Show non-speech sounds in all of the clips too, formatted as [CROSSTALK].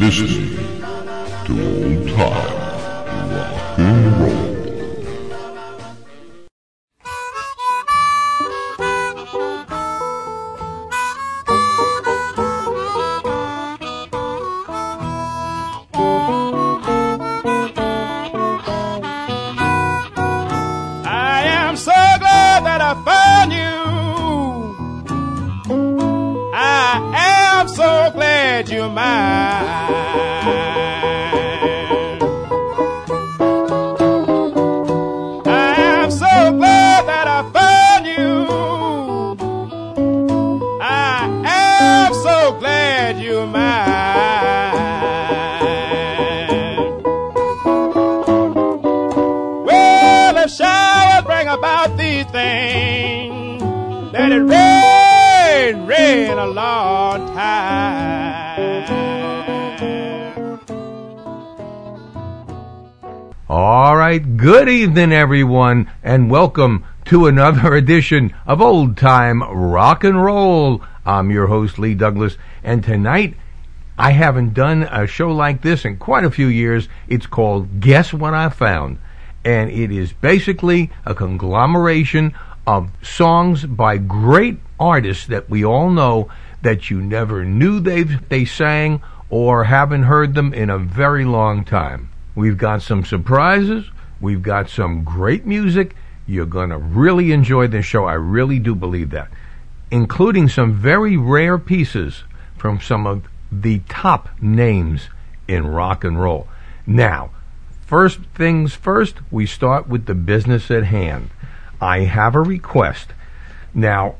listening to Old Time Rock good evening, everyone, and welcome to another [LAUGHS] edition of Old Time Rock and Roll. I'm your host, Lee Douglas, and tonight I haven't done a show like this in quite a few years. It's called Guess What I Found, and it is basically a conglomeration of songs by great artists that we all know that you never knew they they sang or haven't heard them in a very long time. We've got some surprises. We've got some great music. You're going to really enjoy this show. I really do believe that. Including some very rare pieces from some of the top names in rock and roll. Now, first things first, we start with the business at hand. I have a request. Now,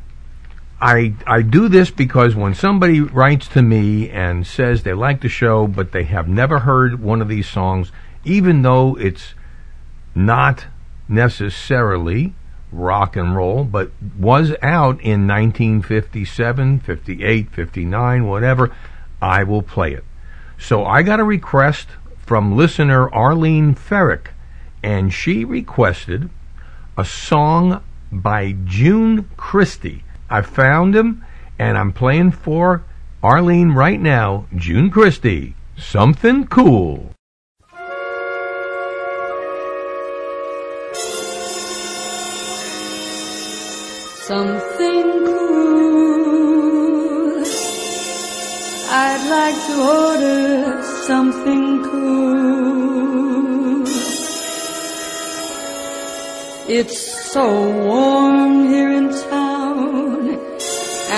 I I do this because when somebody writes to me and says they like the show but they have never heard one of these songs, even though it's not necessarily rock and roll, but was out in 1957, 58, 59, whatever, I will play it. So I got a request from listener Arlene Ferrick, and she requested a song by June Christy. I found him, and I'm playing for Arlene right now. June Christy, something cool. Something cool. I'd like to order something cool. It's so warm here in town,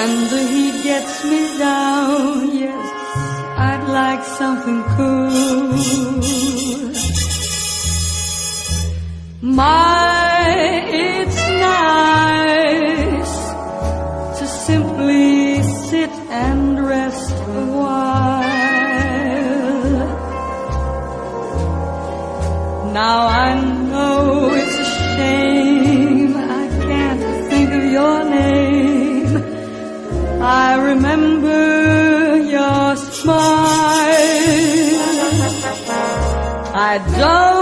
and the heat gets me down. Yes, I'd like something cool. My, Now I know it's a shame I can't think of your name. I remember your smile. I don't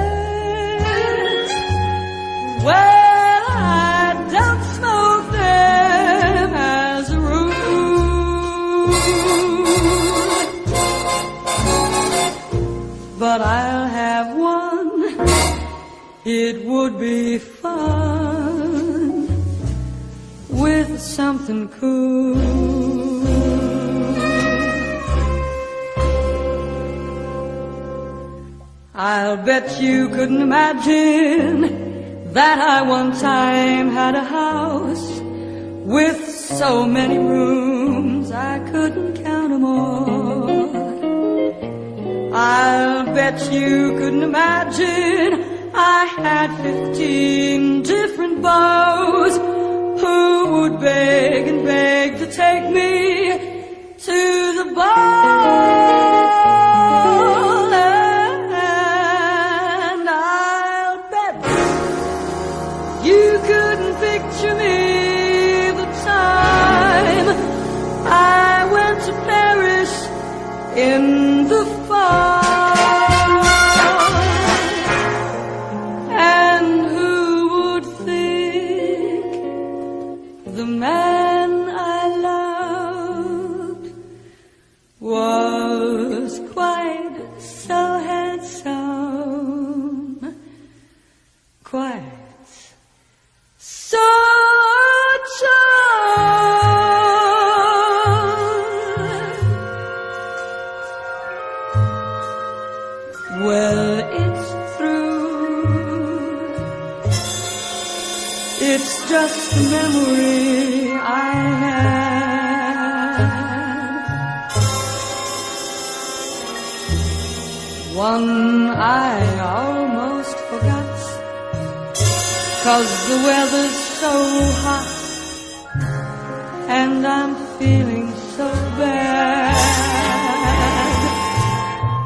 But I'll have one. It would be fun with something cool. I'll bet you couldn't imagine that I one time had a house with so many rooms I couldn't count 'em all. I'll bet you couldn't imagine I had fifteen different beaux who would beg and beg to take me to the ball. Cause the weather's so hot. And I'm feeling so bad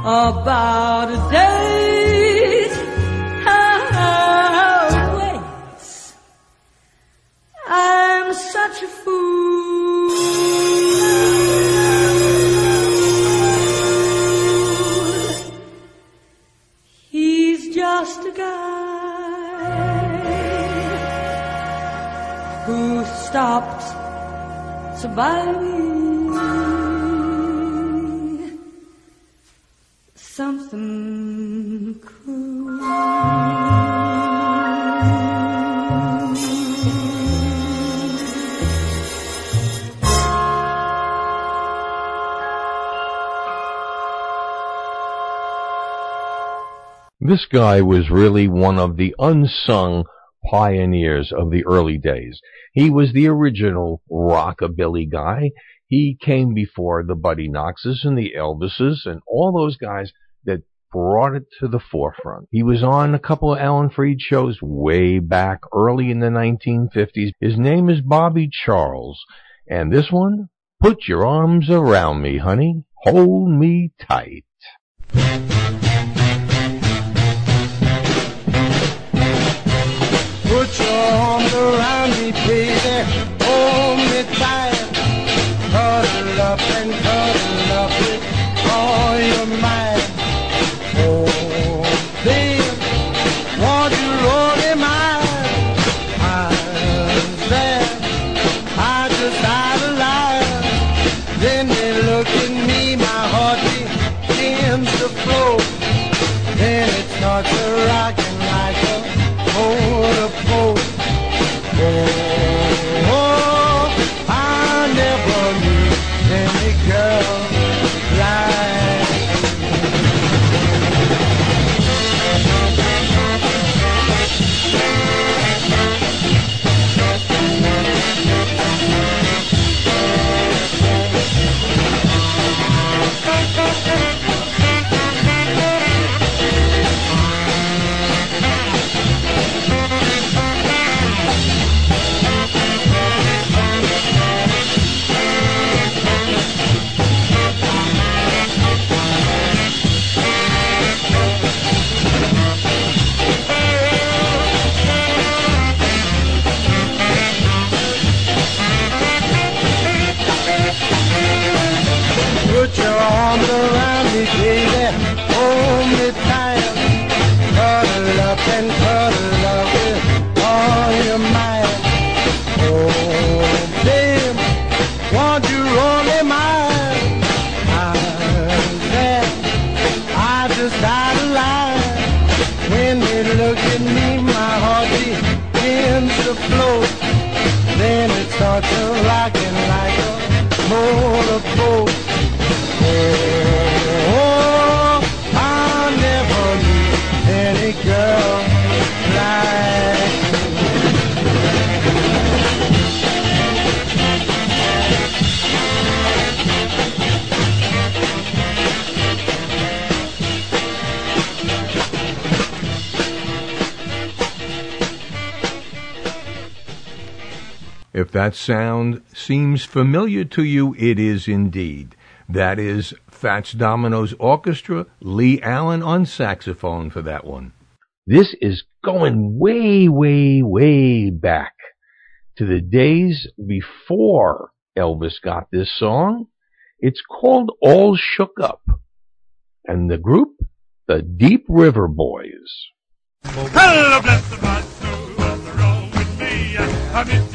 about a date. Something cool. This guy was really one of the unsung pioneers of the early days. He was the original rockabilly guy. He came before the Buddy Knoxes and the Elvises and all those guys that brought it to the forefront. He was on a couple of Alan Freed shows way back early in the 1950s. His name is Bobby Charles. And this one, Put Your Arms Around Me, Honey. Hold Me Tight. Arms around me, baby. Hold me tight. Cuddle up and that sound seems familiar to you, it is indeed. That is Fats Domino's Orchestra, Lee Allen on saxophone for that one. This is going way, way, way back to the days before Elvis got this song. It's called All Shook Up. And the group, the Deep River Boys. Hello, bless my soul, what's wrong with me? I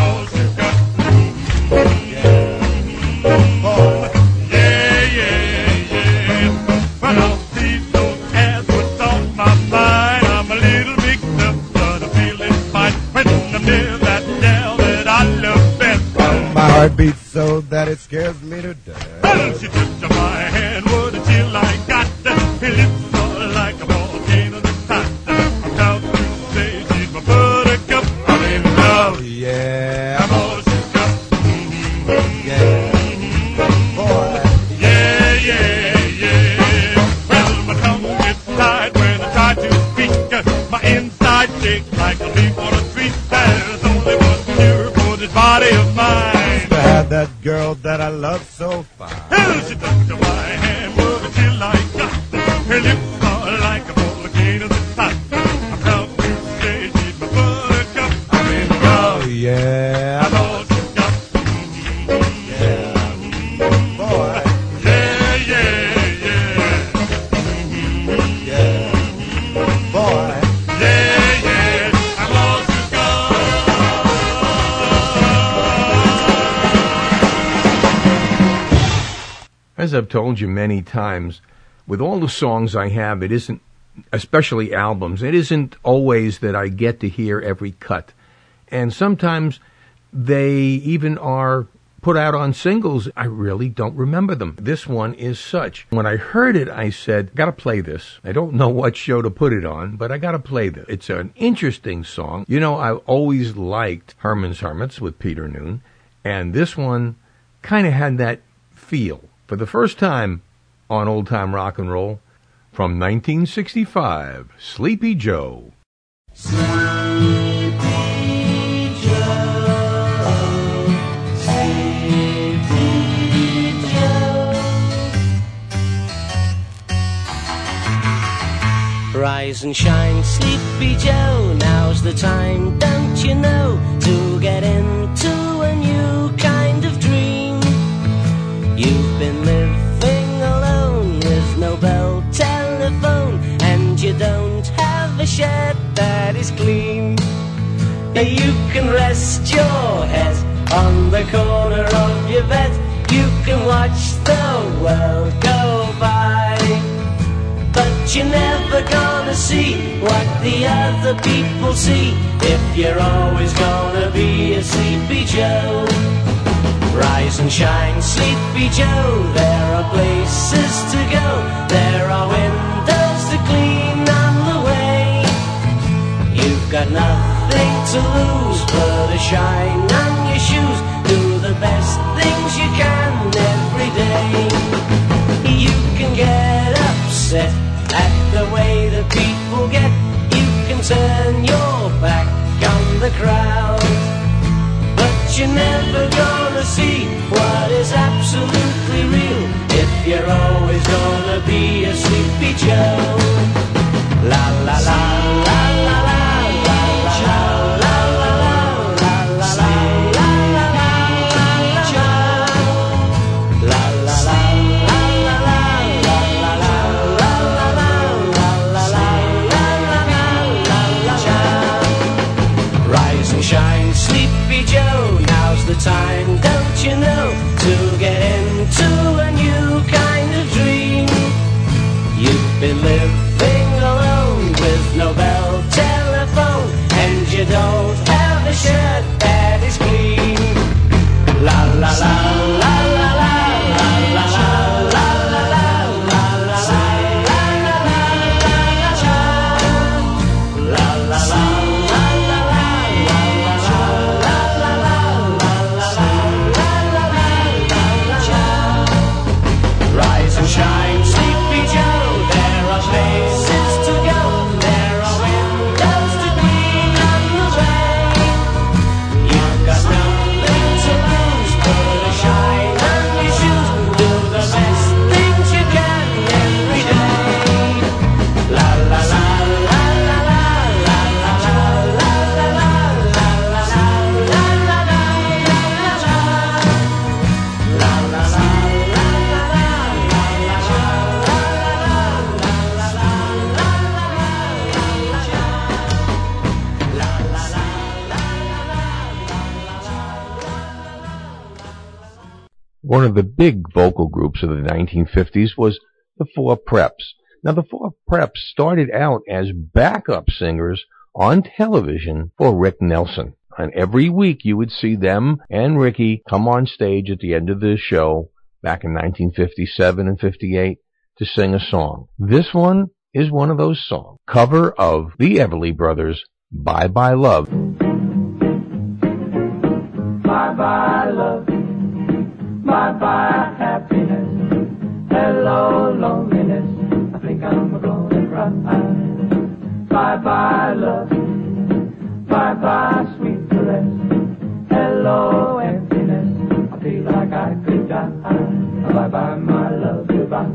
times, with all the songs I have, it isn't, especially albums, it isn't always that I get to hear every cut. And sometimes they even are put out on singles. I really don't remember them. This one is such. When I heard it, I said, gotta play this. I don't know what show to put it on, but I gotta play this. It's an interesting song. You know, I've always liked Herman's Hermits with Peter Noone, and this one kind of had that feel. For the first time on Old Time Rock and Roll, from 1965, Sleepy Joe. Rise and shine, Sleepy Joe. Now's the time, don't you know, to get into a new kind of dream. You've been living you don't have a shed that is clean. You can rest your head on the corner of your bed. You can watch the world go by. But you're never gonna see what the other people see if you're always gonna be a sleepy Joe. Rise and shine, sleepy Joe. There are places to go, there are windows got nothing to lose but a shine on your shoes. Do the best things you can every day. You can get upset at the way that people get. You can turn your back on the crowd. But you're never gonna see what is absolutely real if you're always gonna be a sleepy Joe. La la la la vocal groups of the 1950s was the Four Preps. Now, the Four Preps started out as backup singers on television for Rick Nelson. And every week you would see them and Ricky come on stage at the end of the show back in 1957 and 58 to sing a song. This one is one of those songs. Cover of the Everly Brothers, Bye Bye Love. Bye bye love. Bye bye happiness. Hello loneliness. I think I'm gonna cry. Bye bye love. Bye bye sweet caress. Hello emptiness. I feel like I could die. Bye bye my love. Goodbye.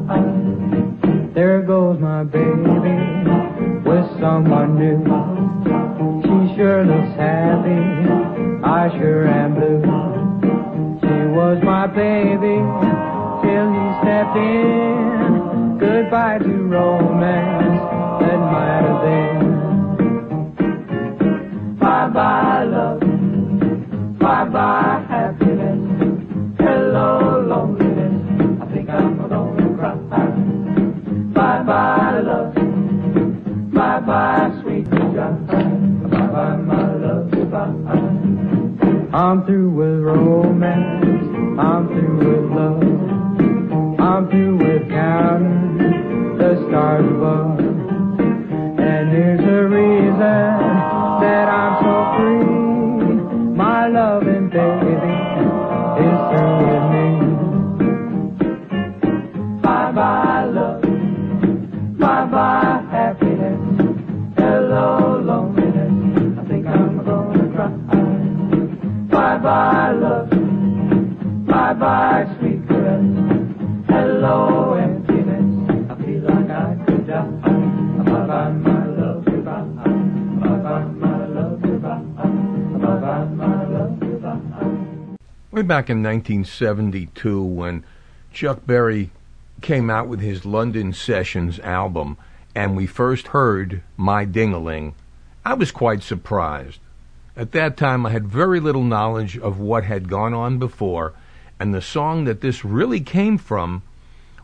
There goes my baby with someone new. She sure looks happy. I sure am blue. Was my baby till he stepped in. Goodbye to romance that might have been. Bye bye love. Bye bye happiness. Hello loneliness. I think I'm gonna cry. Bye bye love. Bye bye sweet goodbye. Bye bye my love. Goodbye. I'm through with romance. I'm through with love. I'm through with counting the stars above. And there's a reason that I'm so free. My loving Bye bye sweet caress. Hello emptiness. I feel like I could die. Bye bye my love. Goodbye. Bye bye my love. Goodbye. Bye bye my love. Goodbye. Way back in 1972, when Chuck Berry came out with his London Sessions album, and we first heard My Dingaling, I was quite surprised. At that time, I had very little knowledge of what had gone on before, and the song that this really came from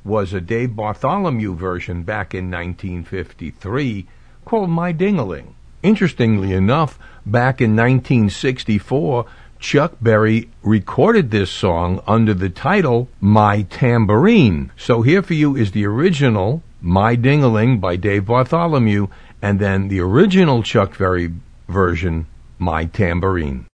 was a Dave Bartholomew version back in 1953 called My Dingaling. Interestingly enough, back in 1964, Chuck Berry recorded this song under the title My Tambourine. So here for you is the original My Dingaling by Dave Bartholomew, and then the original Chuck Berry version, My Tambourine.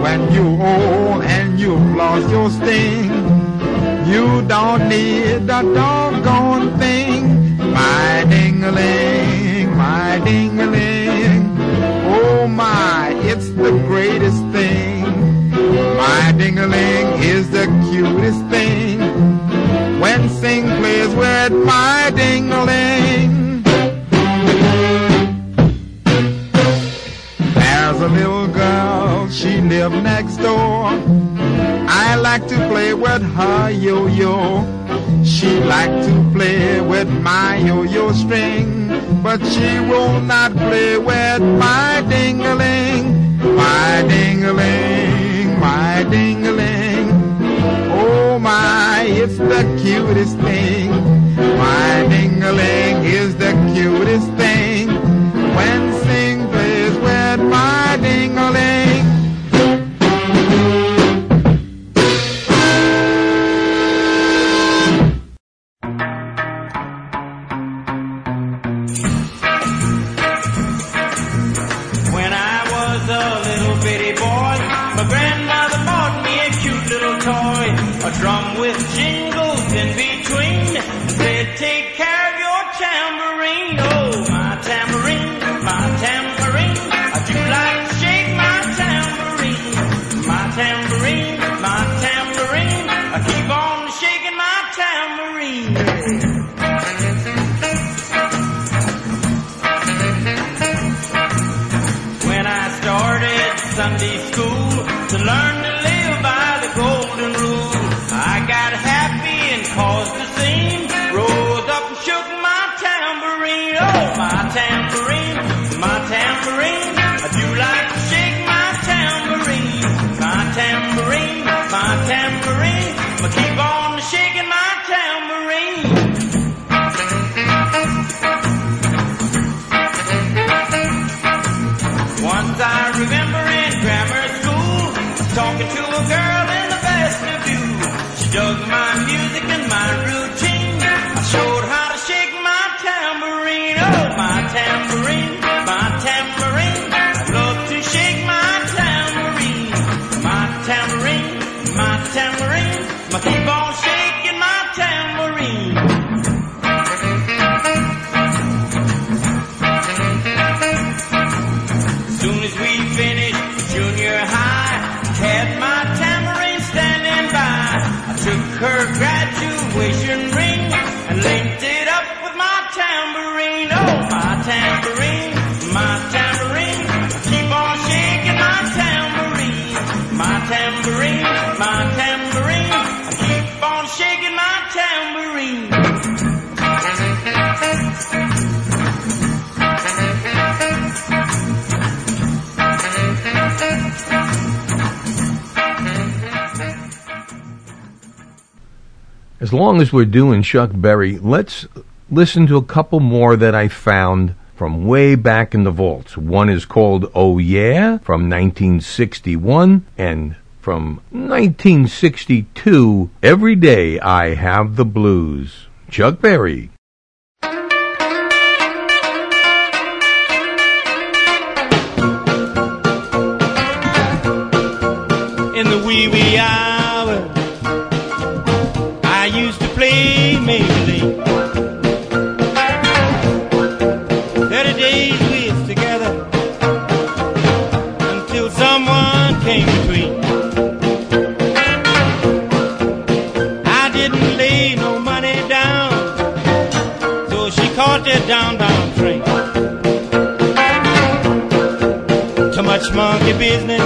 When you're as long as we're doing Chuck Berry, let's listen to a couple more that I found from way back in the vaults. One is called Oh Yeah from 1961 and from 1962, Every Day I Have the Blues. Chuck Berry. In the wee wee hours monkey business.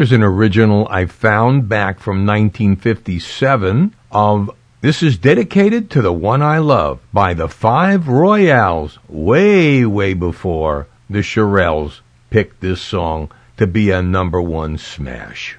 Here's an original I found back from 1957 of This is dedicated to the one I love by the Five Royales way, way before the Shirelles picked this song to be a number one smash.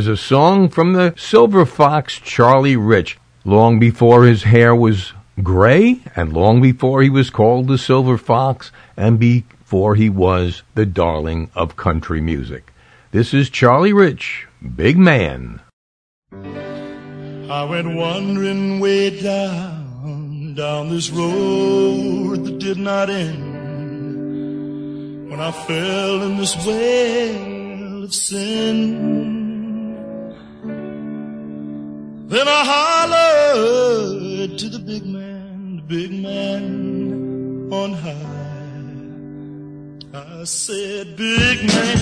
Here's a song from the Silver Fox Charlie Rich, long before his hair was gray, and long before he was called the Silver Fox, and before he was the darling of country music. This is Charlie Rich, Big Man. I went wandering way down, down this road that did not end. When I fell in this well of sin, then I hollered to the big man, the big man on high. I said, big man,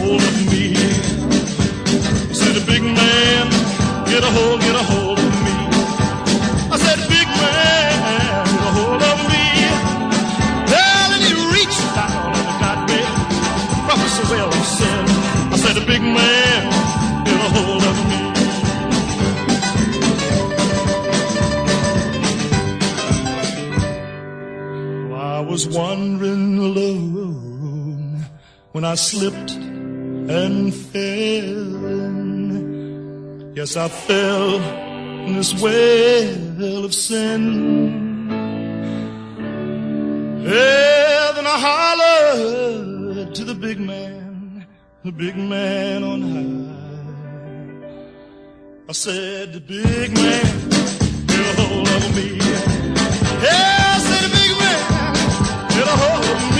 hold of me. I said, big man, get a hold, get a hold of me. When I slipped and fell. Yes, I fell in this well of sin. Yeah, then I hollered to the big man, the big man on high. I said, the big man, get a hold of me. Yeah, I said, the big man, get a hold of me.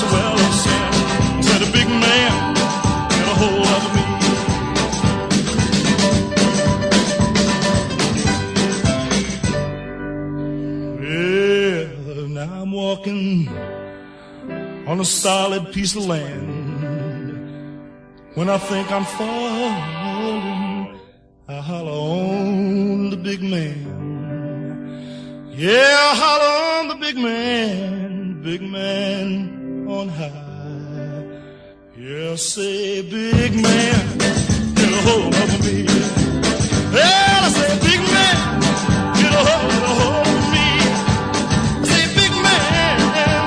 From well sin. I said, the big man, get a hold of me. Well, now I'm walking on a solid piece of land. When I think I'm falling, I holler on the big man. Yeah, I holler on the big man, big man on high. Yeah, say, big man, get a hold of me. Yeah, I say, big man, get a hold, get a hold of me. Say, big man,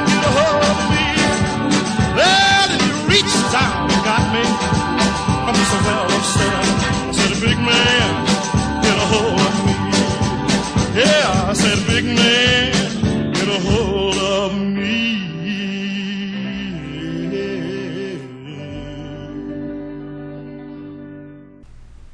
get a hold of me. Well, then he reached down got me this well said, big man, get a hold of me. Yeah, I said, big man,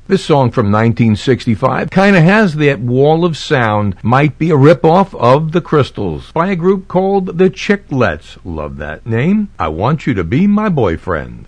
This song from 1965 kind of has that wall of sound, might be a ripoff of The Crystals by a group called The Chicklets. Love that name. I want you to be my boyfriend.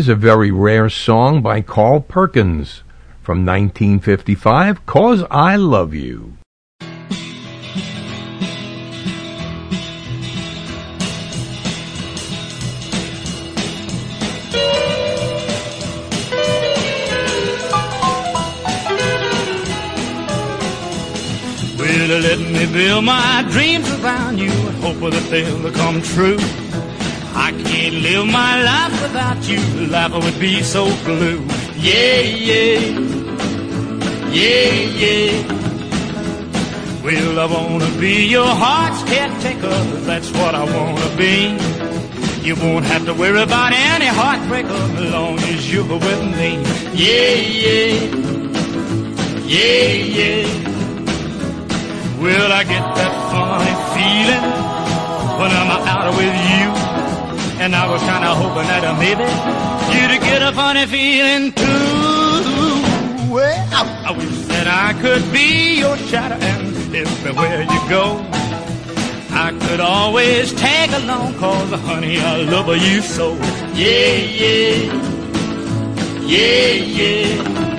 Here's a very rare song by Carl Perkins from 1955, Cause I Love You. Will you let me build my dreams around you and hope that they'll come true. I can't live my life without you. Life would be so blue. Yeah, yeah. Yeah, yeah. Well, I wanna be your heart's caretaker. That's what I wanna be. You won't have to worry about any heartbreaker as long as you're with me. Yeah, yeah. Yeah, yeah. Well, I get that funny feeling when I'm out with you. And I was kinda hoping that uh, maybe you'd get a funny feeling too. Well, I wish that I could be your shadow and everywhere you go. I could always tag along cause honey, I love you so. Yeah, yeah. Yeah, yeah.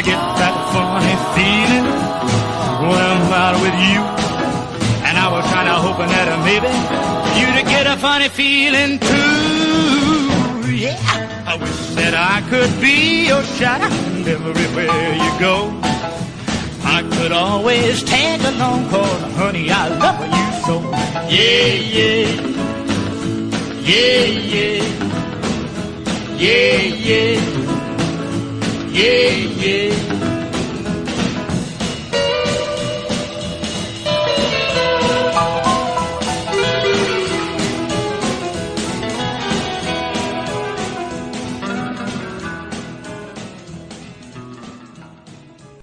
I get that funny feeling when I'm out with you. And I was kinda hoping that uh, maybe you'd get a funny feeling too. Yeah. I wish that I could be your shadow everywhere you go. I could always tag along cause honey, I love you so. Yeah, yeah. Yeah, yeah. Yeah, yeah. Yeah, yeah.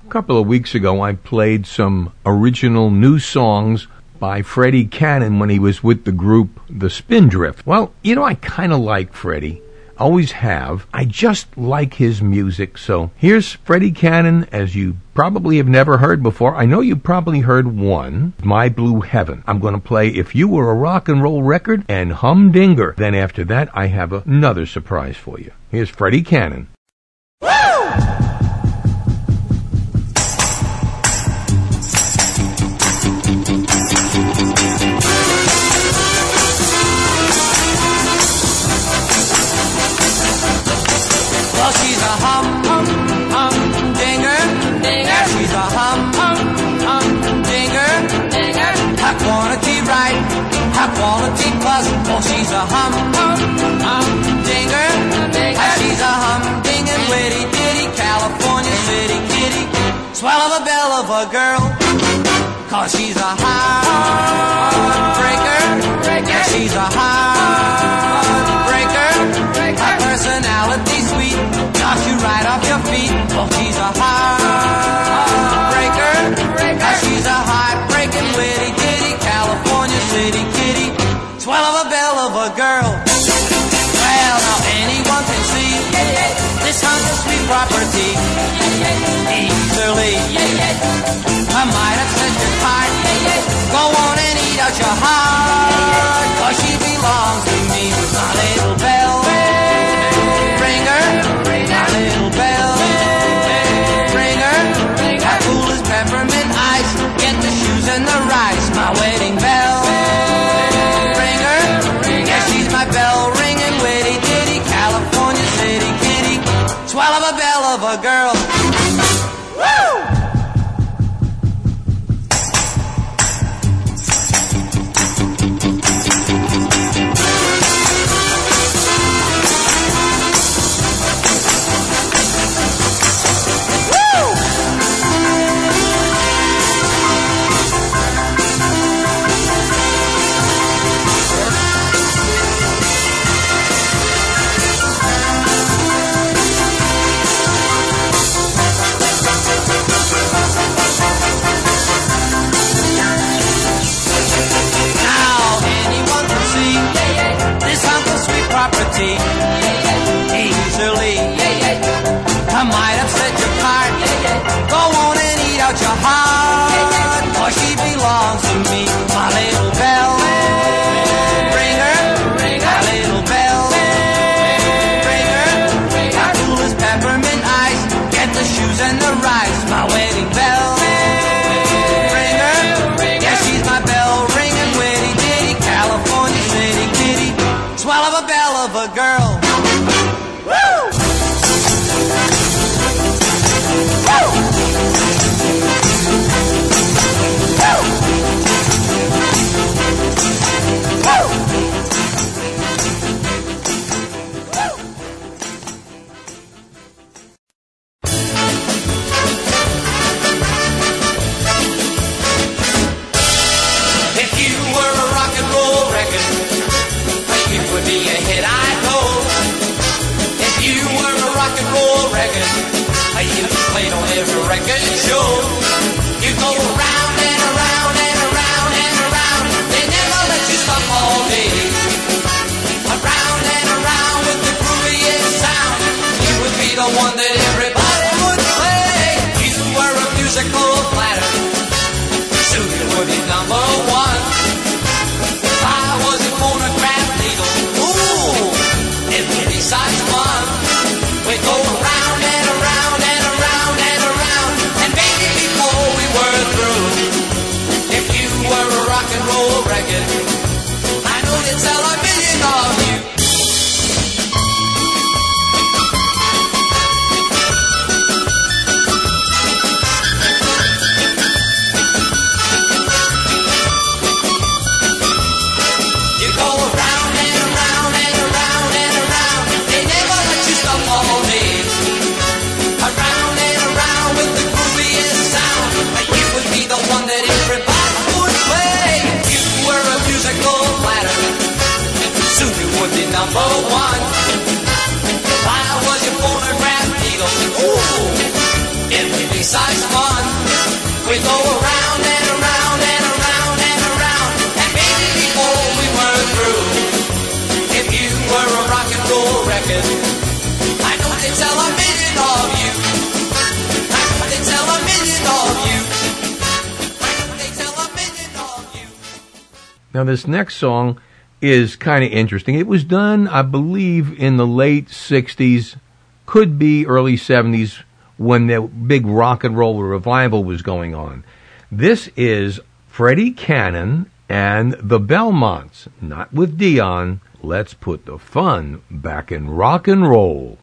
A couple of weeks ago, I played some original new songs by Freddie Cannon when he was with the group The Spindrift. Well, you know, I kind of like Freddie. Always have. I just like his music. So here's Freddie Cannon, as you probably have never heard before. I know you probably heard one, My Blue Heaven. I'm going to play If You Were a Rock and Roll Record and Humdinger. Then after that, I have another surprise for you. Here's Freddie Cannon. Well, Swell of a bell of a girl. Cause she's a heartbreaker. Yeah, she's a heartbreaker. Easily. I might have set your heart. Go on and eat out your heart. Cause she belongs to me. number one. if I was your phonograph needle. Ooh, it would be such fun. We go around and around and around and around, and maybe before we were through, if you were a rock and roll record, I know they tell a million of you. I know they tell a million of you. I know they tell a million of you. Now this next song is kind of interesting. It was done, I believe, in the late 60s, could be early 70s, when the big rock and roll revival was going on. This is Freddie Cannon and the Belmonts, not with Dion. Let's put the fun back in rock and roll.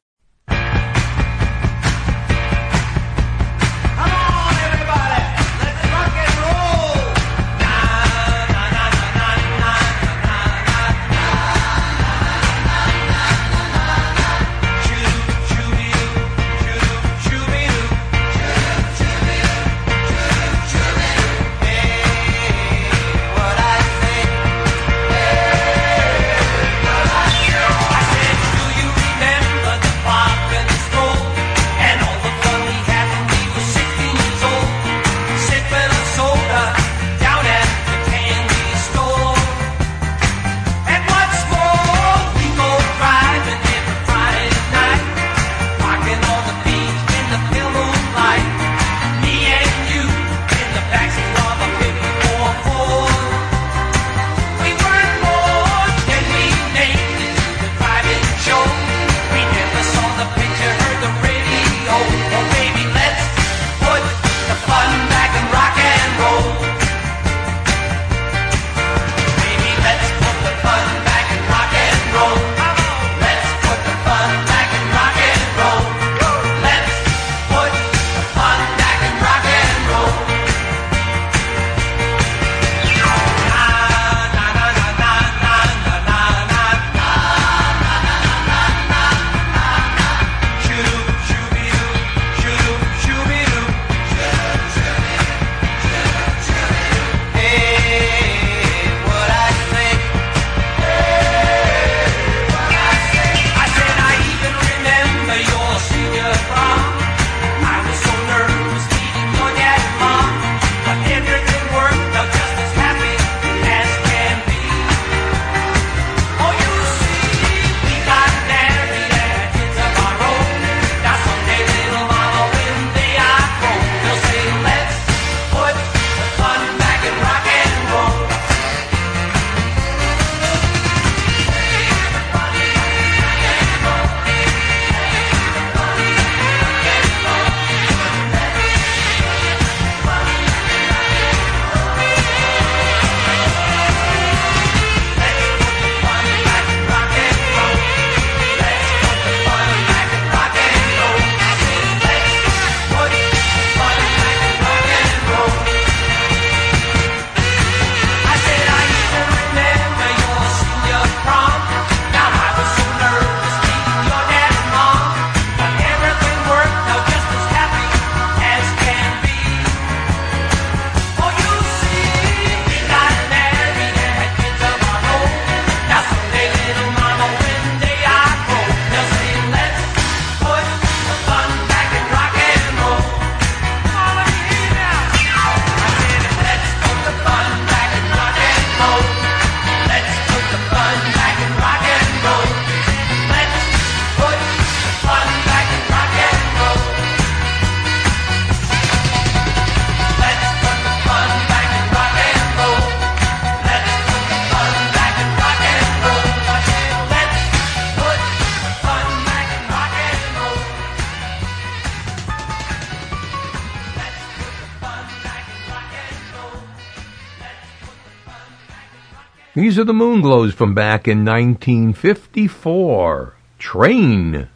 Days of the Moonglows from back in 1954. Train.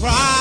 cry.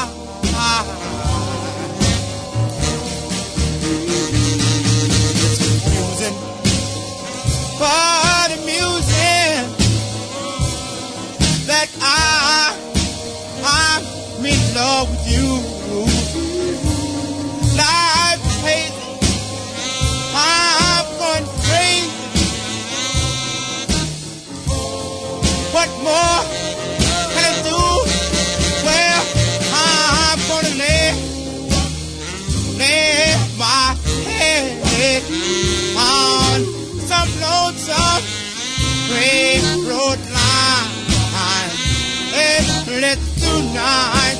tonight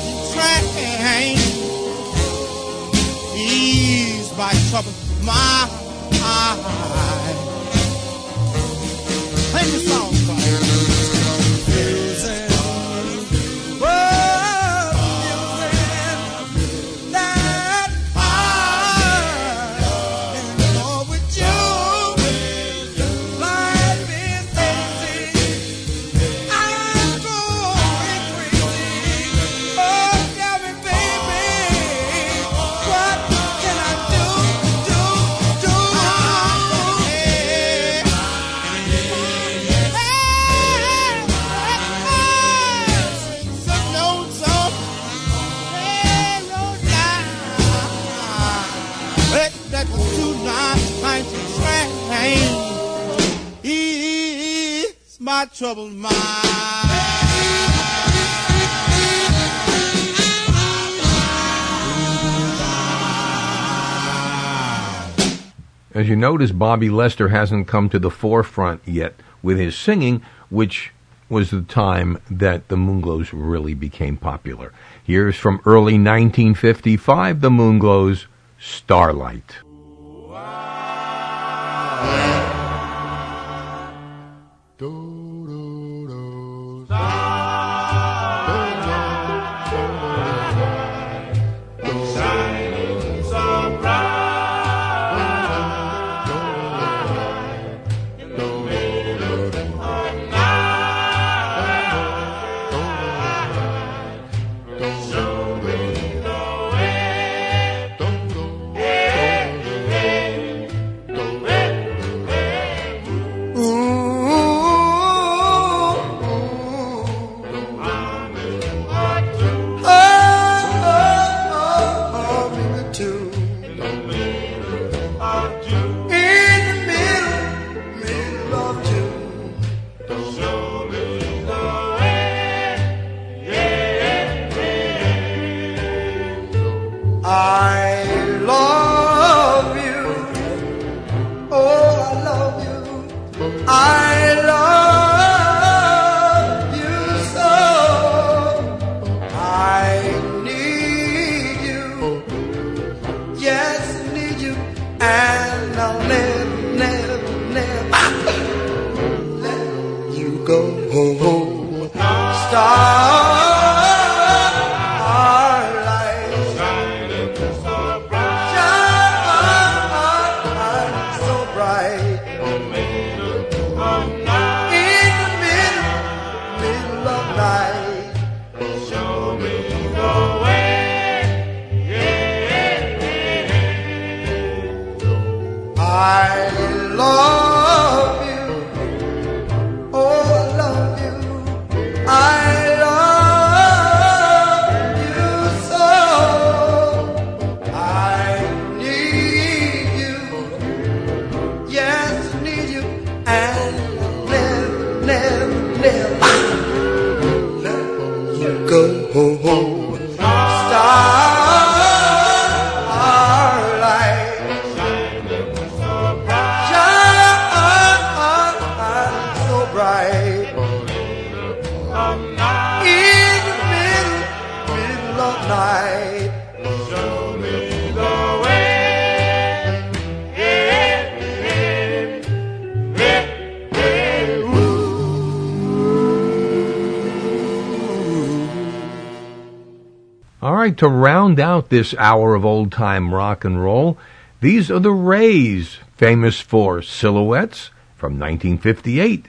by trouble my eye. Play the song. troubled mind. As you notice, Bobby Lester hasn't come to the forefront yet with his singing, which was the time that the Moonglows really became popular. Here's from early 1955 the Moonglows Starlight. Wow. To round out this hour of old time rock and roll, these are the Rays, famous for Silhouettes from 1958.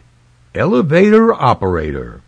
Elevator Operator.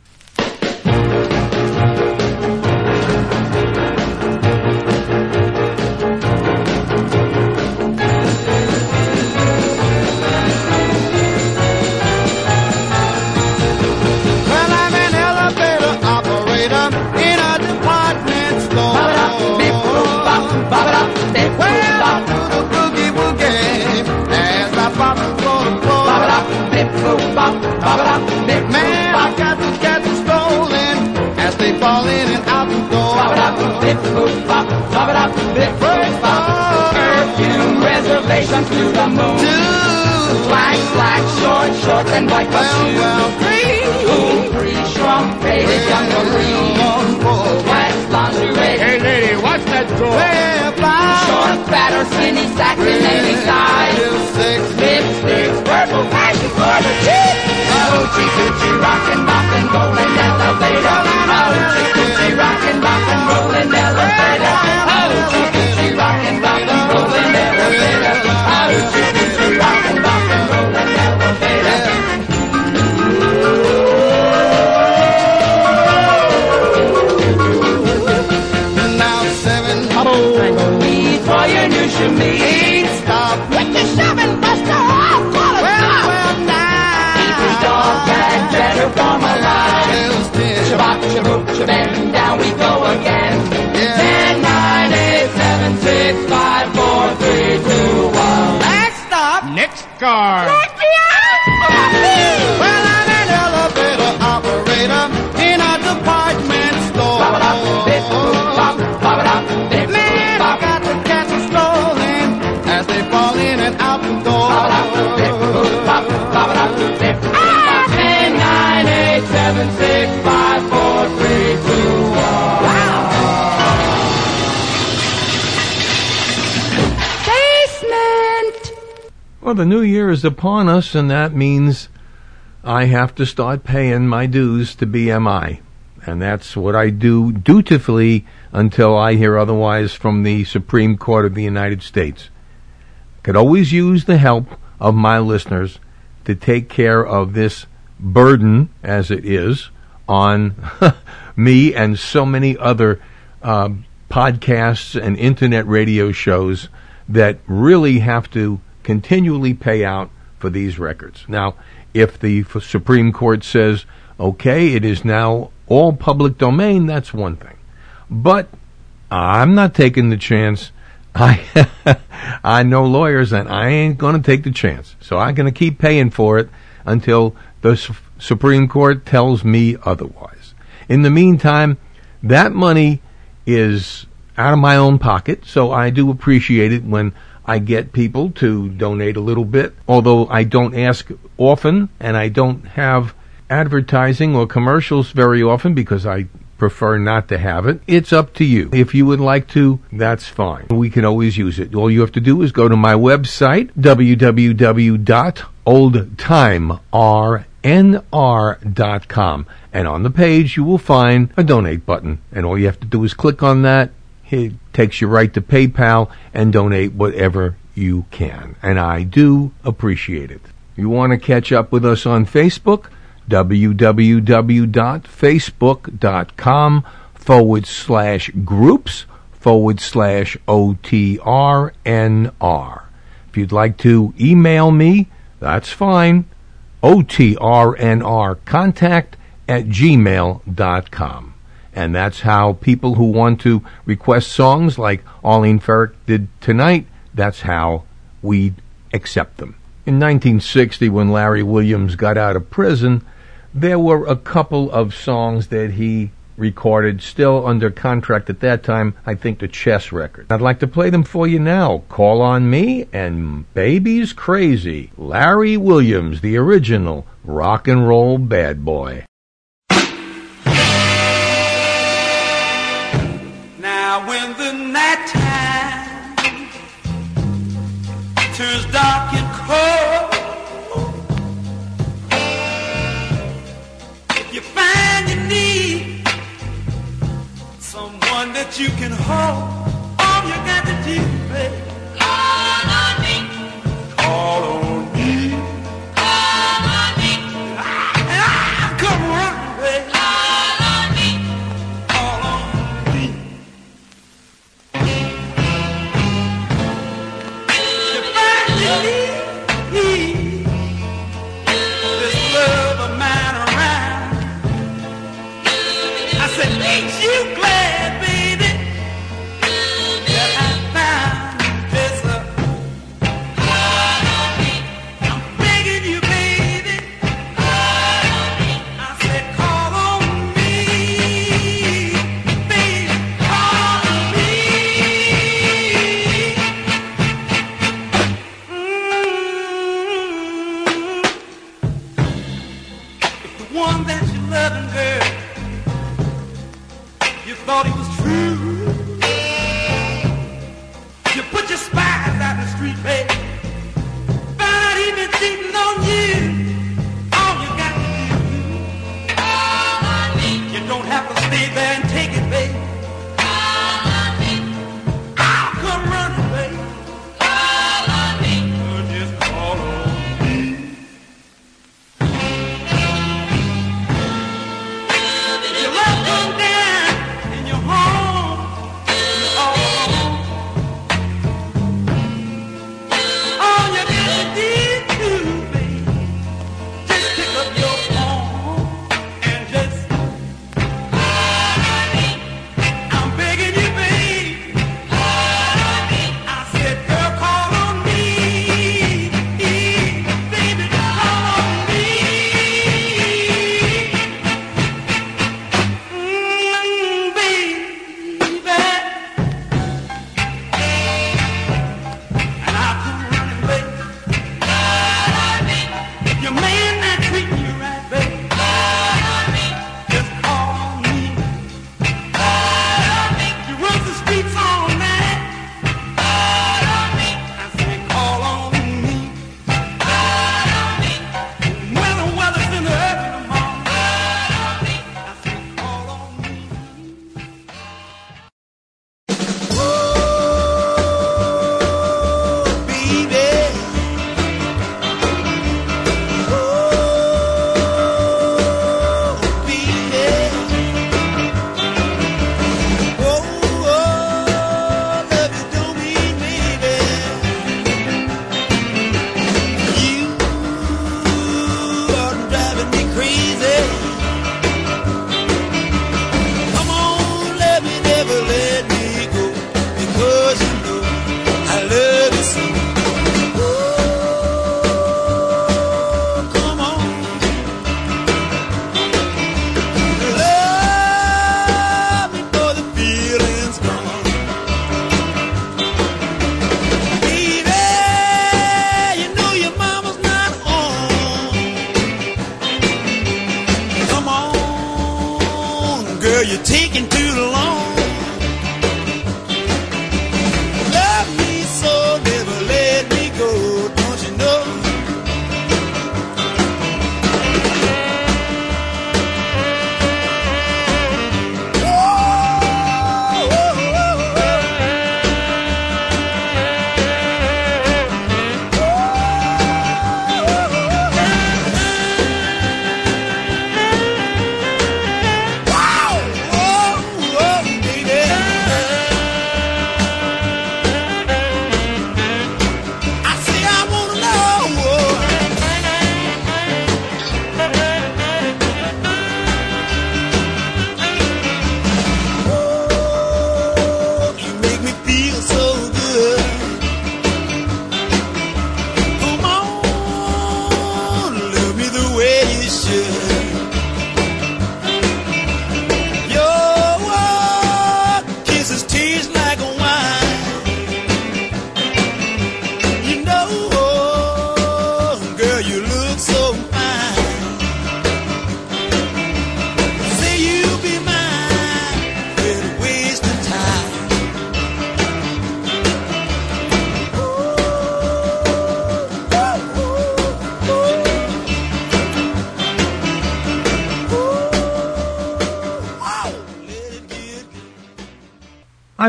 Short, and white well, shoes. well, three, Cool, free, shrunk, faded, young marine. one, four, lingerie. Hey, lady, that door. well, five, Short, fat, or skinny, satin, any size. The new year is upon us, and that means I have to start paying my dues to BMI. And that's what I do dutifully until I hear otherwise from the Supreme Court of the United States. Could always use the help of my listeners to take care of this burden, as it is, on [LAUGHS] me and so many other uh, podcasts and internet radio shows that really have to continually pay out for these records. Now, if the Supreme Court says, okay, it is now all public domain, that's one thing. But I'm not taking the chance. [LAUGHS] I I know lawyers, and I ain't going to take the chance. So I'm going to keep paying for it until the Su- Supreme Court tells me otherwise. In the meantime, that money is out of my own pocket, so I do appreciate it when I get people to donate a little bit. Although I don't ask often, and I don't have advertising or commercials very often because I prefer not to have it. It's up to you. If you would like to, that's fine. We can always use it. All you have to do is go to my website, www.oldtimernr.com. And on the page, you will find a donate button. And all you have to do is click on that. It takes you right to PayPal and donate whatever you can. And I do appreciate it. You want to catch up with us on Facebook? www.facebook.com forward slash groups forward slash OTRNR. If you'd like to email me, that's fine. OTRNR contact at gmail.com. And that's how people who want to request songs like Arlene Ferrick did tonight, that's how we accept them. In 1960, when Larry Williams got out of prison, there were a couple of songs that he recorded still under contract at that time, I think the chess record. I'd like to play them for you now. Call on Me and Baby's Crazy. Larry Williams, the original rock and roll bad boy. When the night time turns dark and cold, if you find you need someone that you can hold. All you got to do, baby,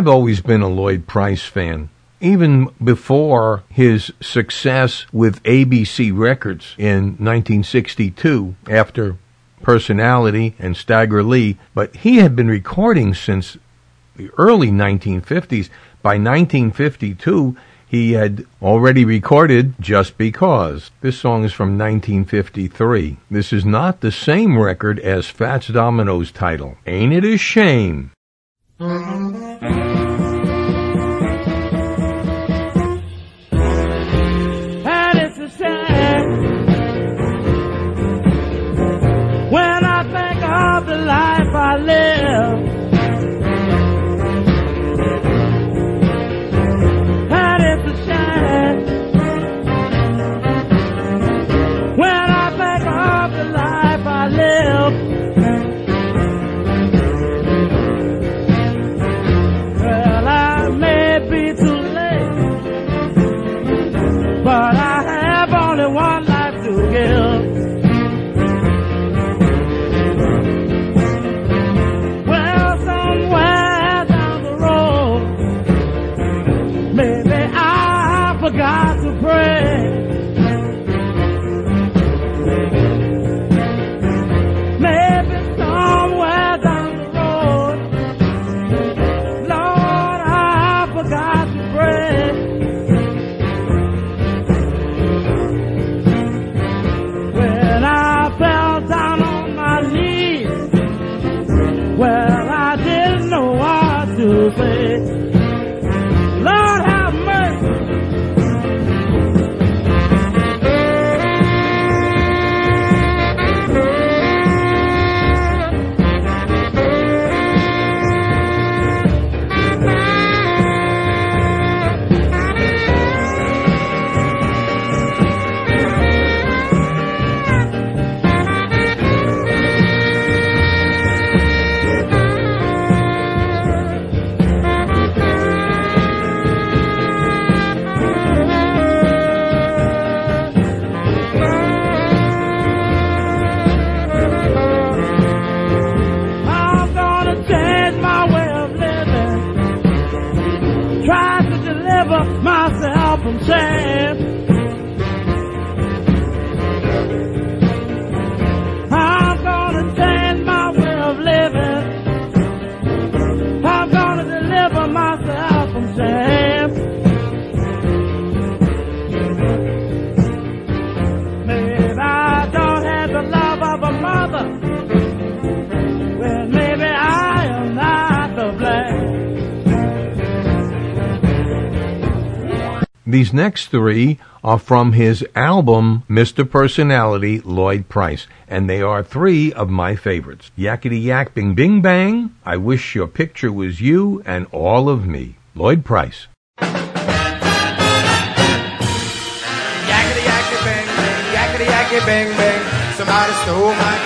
I've always been a Lloyd Price fan. Even before his success with ABC Records in 1962, after Personality and Stagger Lee, but he had been recording since the early 1950s. By 1952, he had already recorded Just Because. This song is from 1953. This is not the same record as Fats Domino's title, Ain't It a Shame? These next three are from his album, Mr. Personality, Lloyd Price, and they are three of my favorites. Yakety Yak Bing Bing Bang, I Wish Your Picture Was You, and All of Me, Lloyd Price. Yakety Yakety Bang Bang, Yakety Yakety Bang Bang, somebody stole my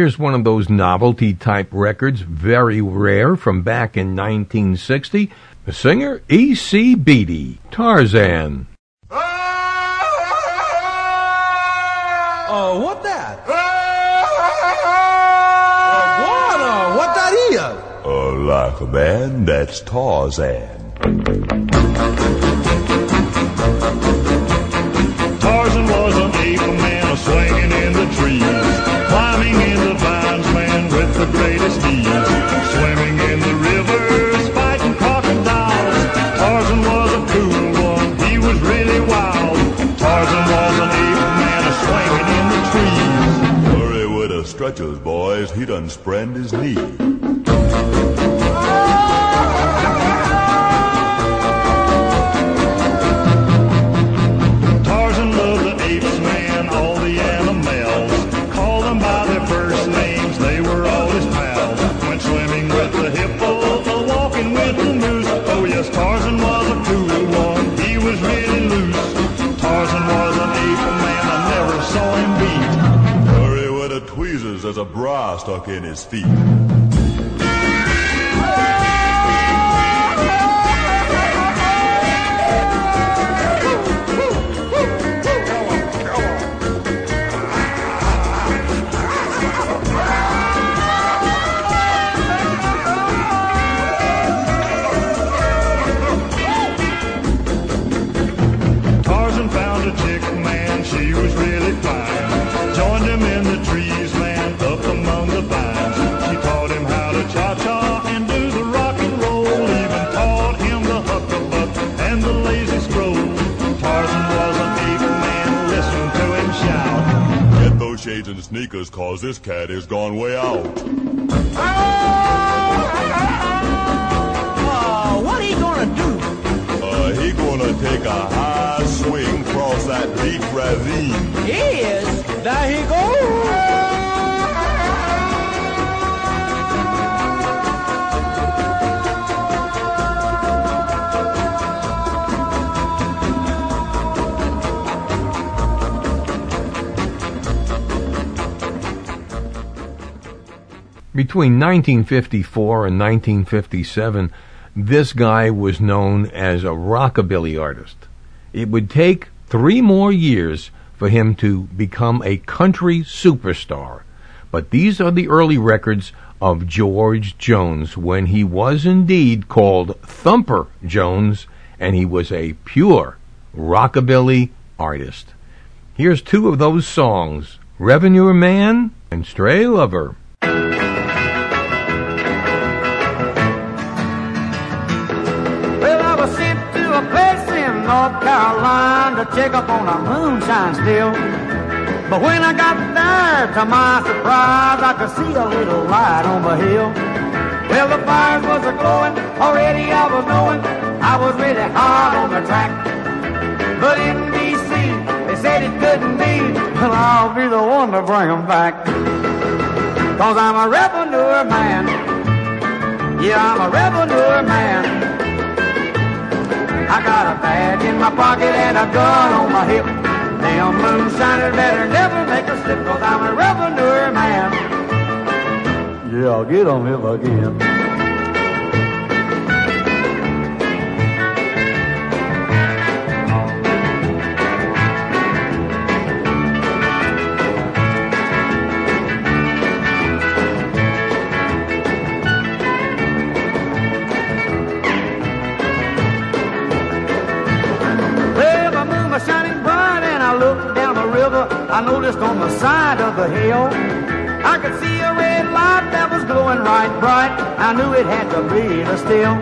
Here's one of those novelty type records, very rare, from back in 1960. The singer E.C. Beatty, Tarzan. Oh, what that? what? Uh, what that is? Uh, like a man, that's Tarzan. Tarzan was an ape man, a swinging in the trees, the greatest ease, swimming in the rivers, fighting crocodiles. Tarzan was a cool one, he was really wild. Tarzan was an ape man, a swinging in the trees. Hurry with the stretchers, boys. He done sprained his knee. A bra stuck in his feet. Sneakers, cause this cat is gone way out. Uh, what he gonna do? Uh, he gonna take a high swing across that deep ravine. Is there he go? Between 1954 and 1957, this guy was known as a rockabilly artist. It would take three more years for him to become a country superstar. But these are the early records of George Jones when he was indeed called Thumper Jones and he was a pure rockabilly artist. Here's two of those songs Revenue Man and Slave Lover. North Carolina to check up on a moonshine still. But when I got there, to my surprise, I could see a little light on the hill. Well, the fires was a glowing, already I was knowing I was really hard on the track. But in D.C., they said it couldn't be, well, I'll be the one to bring bring 'em back. Cause I'm a revenue man. Yeah, I'm a revenue man. I got a bag in my pocket and a gun on my hip. Them moonshiners better never make a slip, cause I'm a revenue man. Yeah, I'll get 'em if I Noticed on the side of the hill, I could see a red light that was glowing right bright. I knew it had to be the still.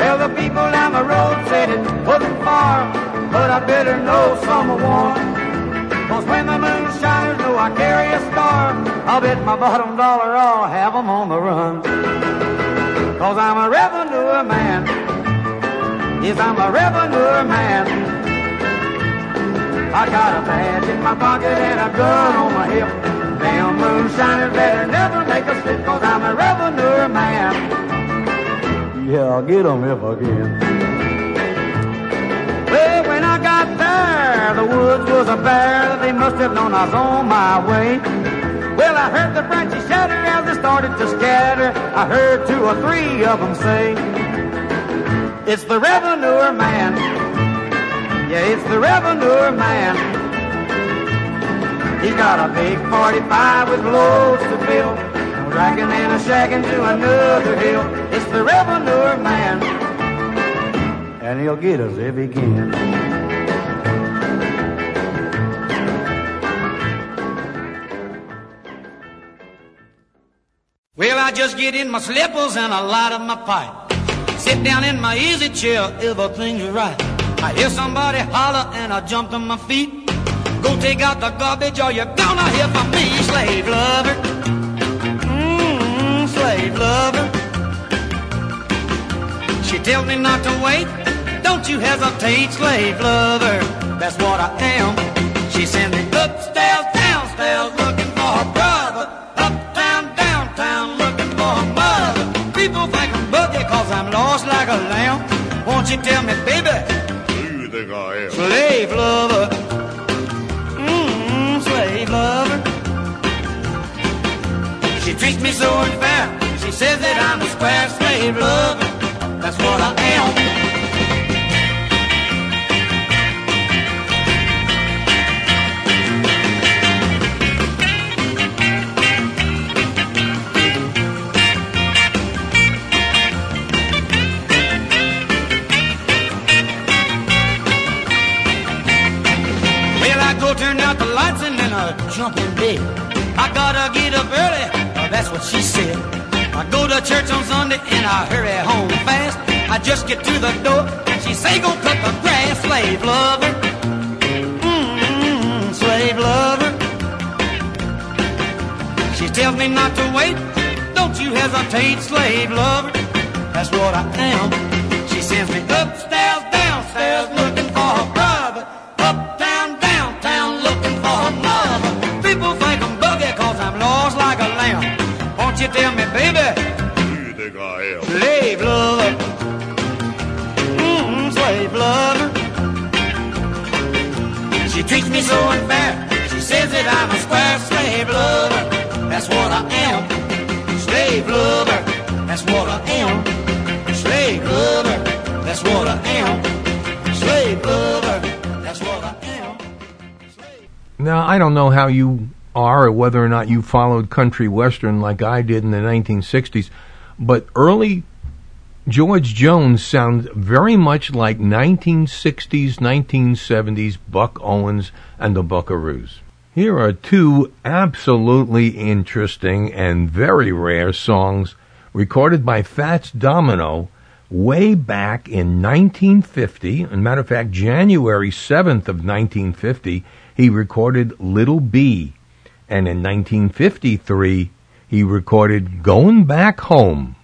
Well, the people down the road said it wasn't far, but I better know someone. Cause when the moon shines, know I carry a star. I'll bet my bottom dollar I'll have 'em on the run. Cause I'm a revenue man. Yes, I'm a revenue man. I got a badge in my pocket and a gun on my hip. Damn moonshiners better never make a slip, cause I'm a revenue man. Yeah, I'll get get 'em if I can. Well, when I got there, the woods was a bare. They must have known I was on my way. Well, I heard the branches shatter as they started to scatter. I heard two or three of them say, It's the revenue man. Yeah, it's the revenue man. He's got a big 45 with loads to fill. Dragging and a shagging to another hill. It's the revenue man. And he'll get us if he can. Well, I just get in my slippers and I light up my pipe. Sit down in my easy chair, everything's right. I hear somebody holler and I jump to my feet. Go take out the garbage or you're gonna hear from me, slave lover. Mmm, slave lover. She tells me not to wait. Don't you hesitate, slave lover. That's what I am. She sends me upstairs, downstairs, looking for her brother. Uptown, downtown, looking for her mother. People think I'm buggy cause I'm lost like a lamb. Won't you tell me, baby? I am? Slave lover. Mmm, slave lover. She treats me so unfair. She says that I'm a square slave lover. That's what I am. Turn out the lights and then I jump in bed. I gotta get up early, that's what she said. I go to church on Sunday and I hurry home fast. I just get to the door she say go cut the grass, slave lover. Mmm, slave lover. She tells me not to wait. Don't you hesitate, slave lover. That's what I am. She sends me upstairs, downstairs, looking for you tell me, baby? Who you think I am? Slave lover. Mmm, slave lover. She treats me so unfair. She says that I'm a square slave lover. That's what I am. Slave lover. That's what I am. Slave lover. That's what I am. Slave lover. That's what I am. Now, I don't know how you are or whether or not you followed country western like I did in the 1960s, but early George Jones sounds very much like 1960s, 1970s Buck Owens and the Buckaroos. Here are two absolutely interesting and very rare songs recorded by Fats Domino way back in 1950. As a matter of fact, January 7th of 1950, he recorded Little B and in 1953 he recorded Going Back Home.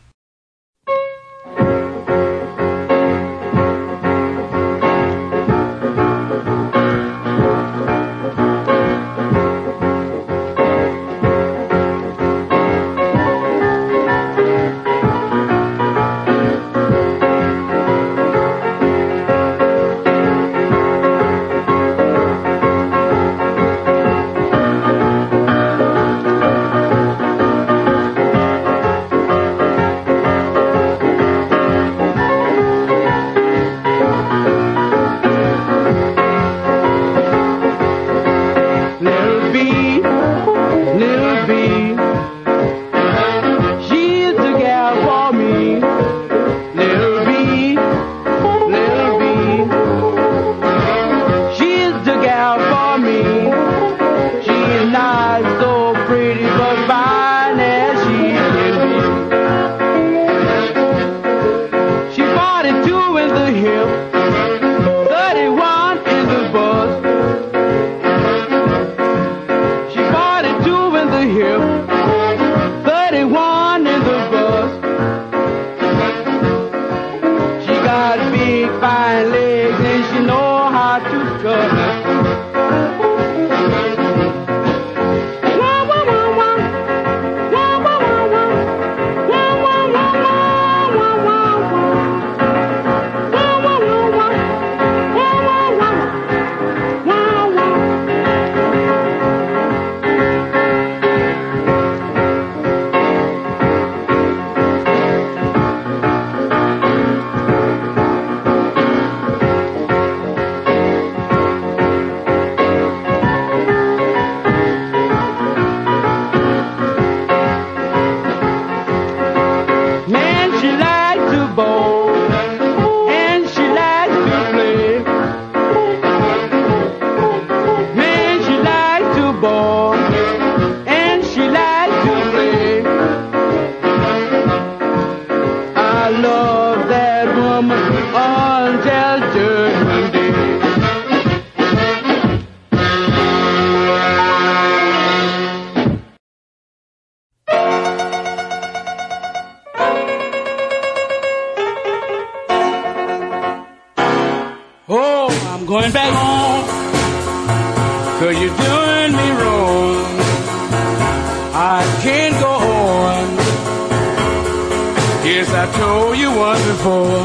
know you was before.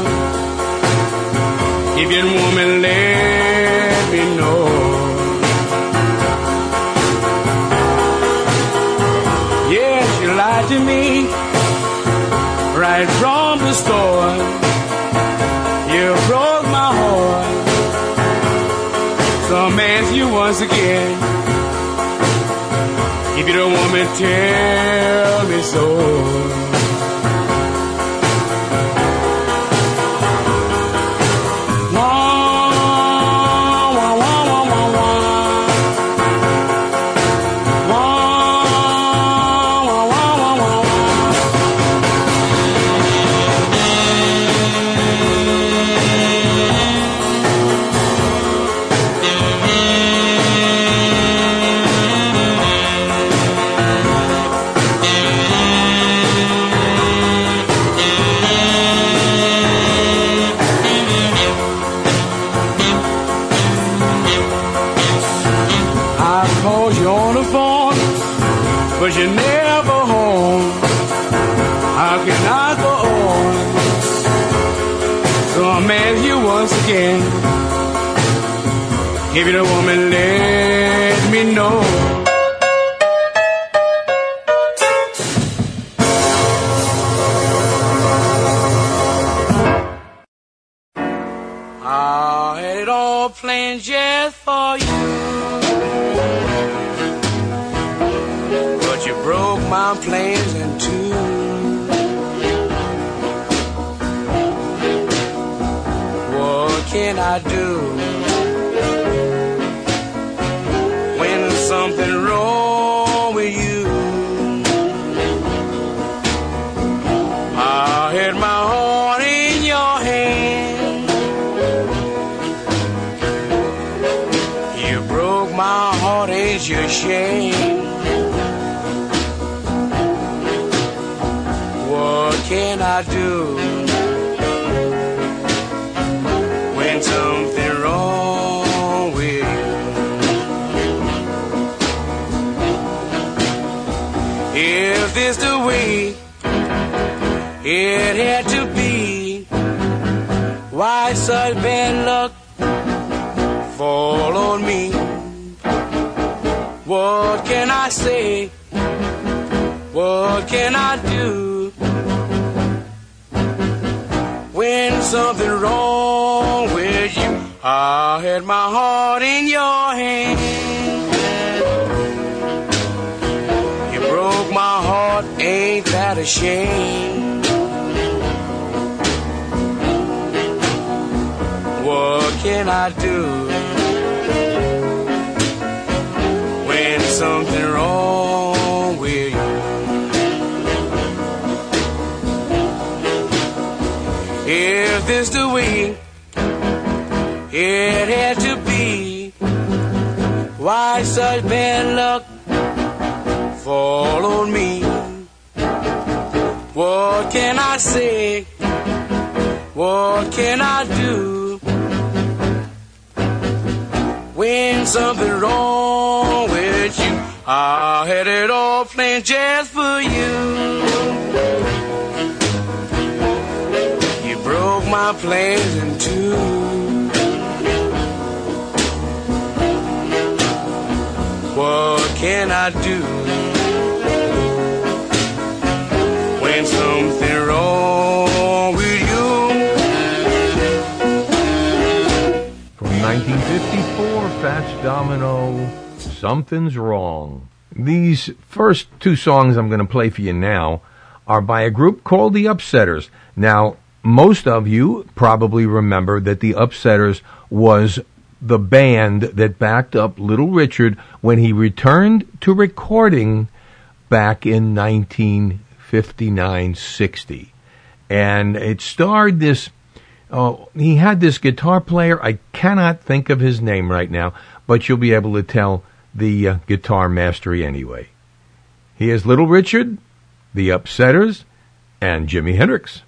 If you're woman, let me know. Yes, you lied to me right from the store. You broke my heart. So I'm asking you once again. If you don't want tell me so. Give you away. Why such bad luck fall on me? What can I say? What can I do when something wrong with you? I had my heart in your hand. You broke my heart, ain't that a shame? Can I do when something wrong with you? If this the way it had to be, why such bad luck fall on me? What can I say? What can I do something wrong with you? I had it all planned just for you. You broke my plans in two. What can I do when something wrong 1954, Fats Domino, Something's Wrong. These first two songs I'm going to play for you now are by a group called the Upsetters. Now, most of you probably remember that the Upsetters was the band that backed up Little Richard when he returned to recording back in 1959-60. And it starred this Oh, he had this guitar player. I cannot think of his name right now, but you'll be able to tell the uh, guitar mastery anyway. He is Little Richard, the Upsetters, and Jimi Hendrix.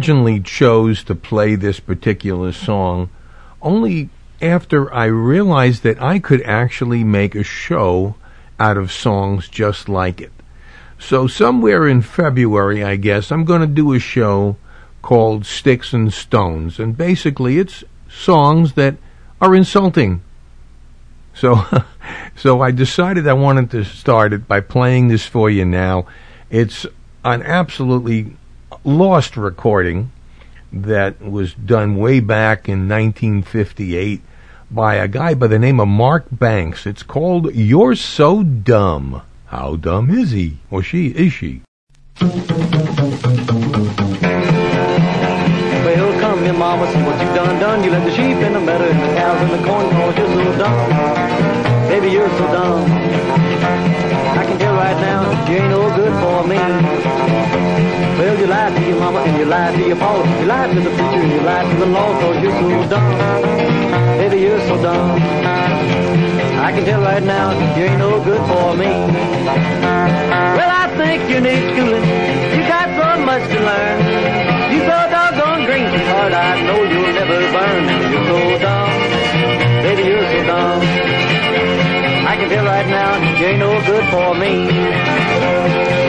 Originally chose to play this particular song only after I realized that I could actually make a show out of songs just like it. So, somewhere in February, I guess, I'm going to do a show called Sticks and Stones. And basically, it's songs that are insulting. So, [LAUGHS] so I decided I wanted to start it by playing this for you now. It's an absolutely lost recording that was done way back in 1958 by a guy by the name of Mark Banks. It's called You're So Dumb. How dumb is he? Or she? Is she? Well, come here, mama, see what you've done done. You let the sheep in the meadow and the cows in the corn cause you're so dumb. Baby, you're so dumb. I can tell right now you ain't no good for me. You lied to your mama and you lied to your papa. You lied to the preacher and you lied to the law cause you're so dumb. Baby, you're so dumb. I can tell right now you ain't no good for me. Well, I think you need schooling. You got so much to learn. You so doggone green and hard, I know you'll never burn. You're so dumb. Baby, you're so dumb. I can tell right now you ain't no good for me.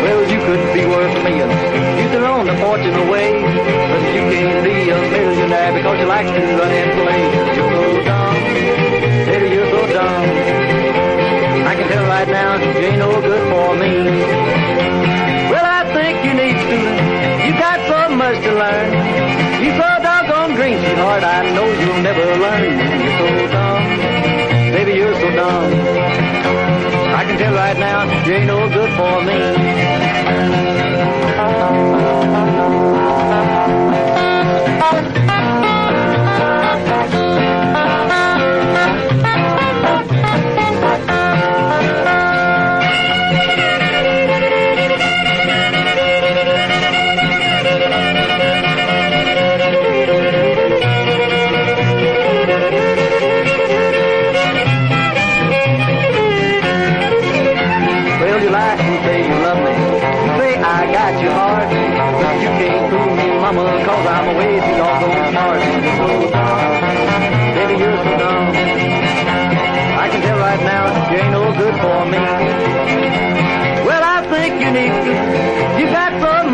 Could be worth a million. You could own a fortune away. But you can't be a millionaire because you like to run and play. You're so dumb. Baby, you're so dumb. I can tell right now you ain't no good for me. Well, I think you need schooling. You got so much to learn. You so doggone green, sweetheart. I know you'll never learn. You're so dumb. Baby, you're so dumb. I can tell right now you ain't no good for me.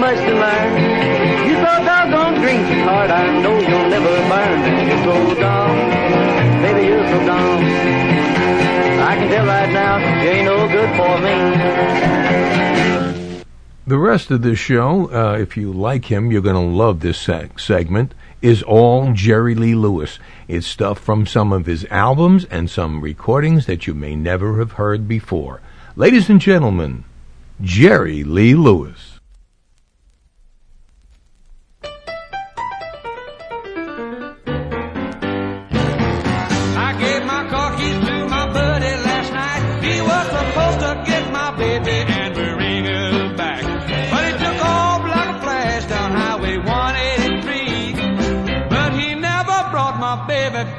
Much to learn. You so doggone green. I know you'll never burn. You're so. Baby, you're so. I can tell right now you ain't no good for me. The rest of this show, uh, if you like him, you're going to love this seg- segment, is all Jerry Lee Lewis. It's stuff from some of his albums and some recordings that you may never have heard before. Ladies and gentlemen, Jerry Lee Lewis.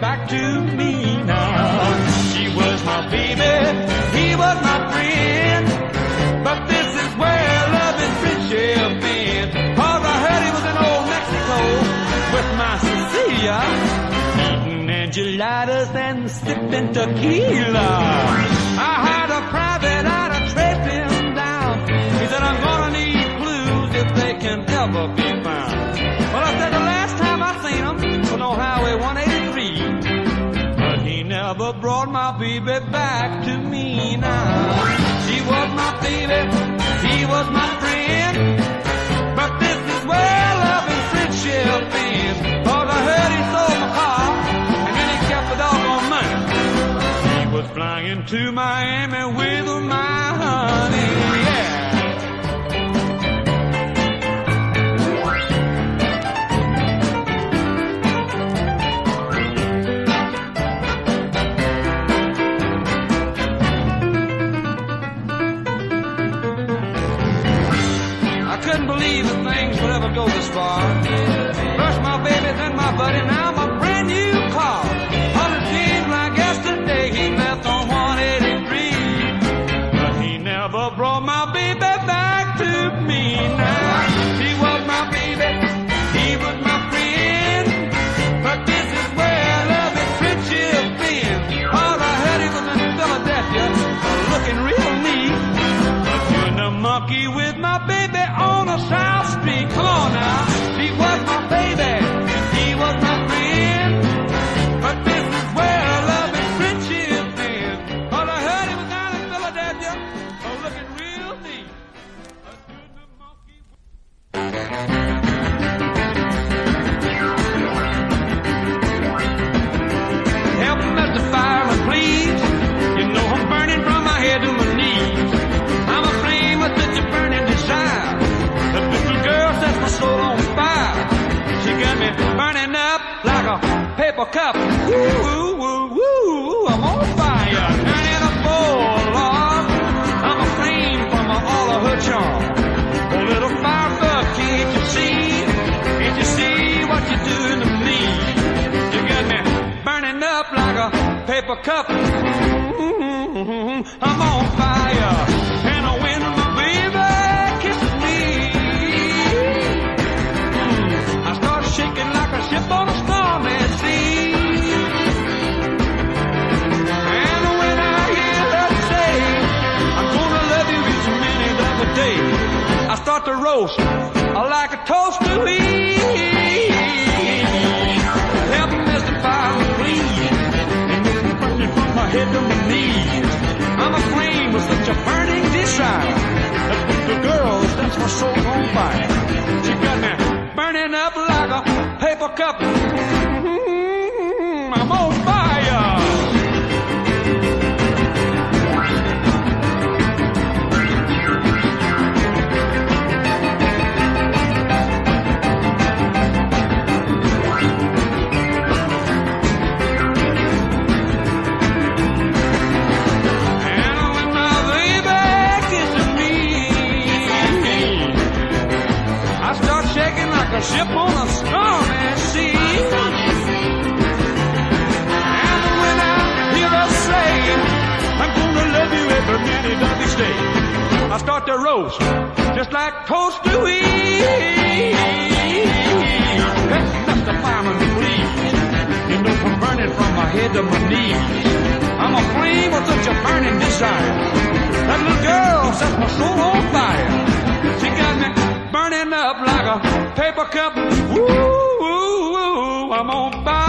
Back to me now. She was my baby, he was my friend. But this is where love and friendship end. Cause I heard he was in old Mexico with my Cecilia eating enchiladas and sipping tequila. I had a private eye to trace him down. He said, I'm gonna need clues if they can ever be brought my baby back to me now. She was my baby, he was my friend. But this is where love and friendship ends. Cause I heard he sold my car, and then he kept the doggone money. He was flying to Miami with my paper cup. Woo, woo, woo, woo, I'm on fire. Turning a bowl, Lord. I'm a flame from all of her charm. Oh, little firebug, can't you see? Can't you see what you're doing to me? You got me burning up like a paper cup. Mm-hmm. I'm on fire. I start to roast like a toast to eat. Help me mystify me, please. And get me burning from my head to my knees. I'm aflame with such a burning desire. The girl sets my soul on fire. She got me burning up like a paper cup. Mm, I'm on fire. Minute of each day, I start to roast just like toast to eat. That's just the fireman, please. You know I'm burning from my head to my knees. I'm a flame with such a burning desire. That little girl sets my soul on fire. She got me burning up like a paper cup. Woo, woo, woo, I'm on fire.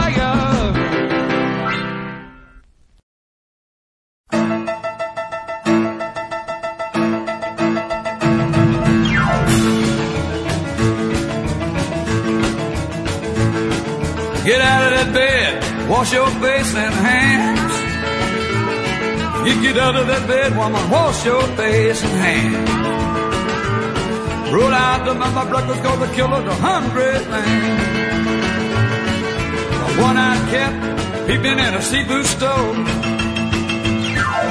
Wash your face and hands. You get out of that bed, woman, wash your face and hands. Roll out the mama breakfast cause the killer's a hungry man. A one-eyed cat peeping in a seafood store.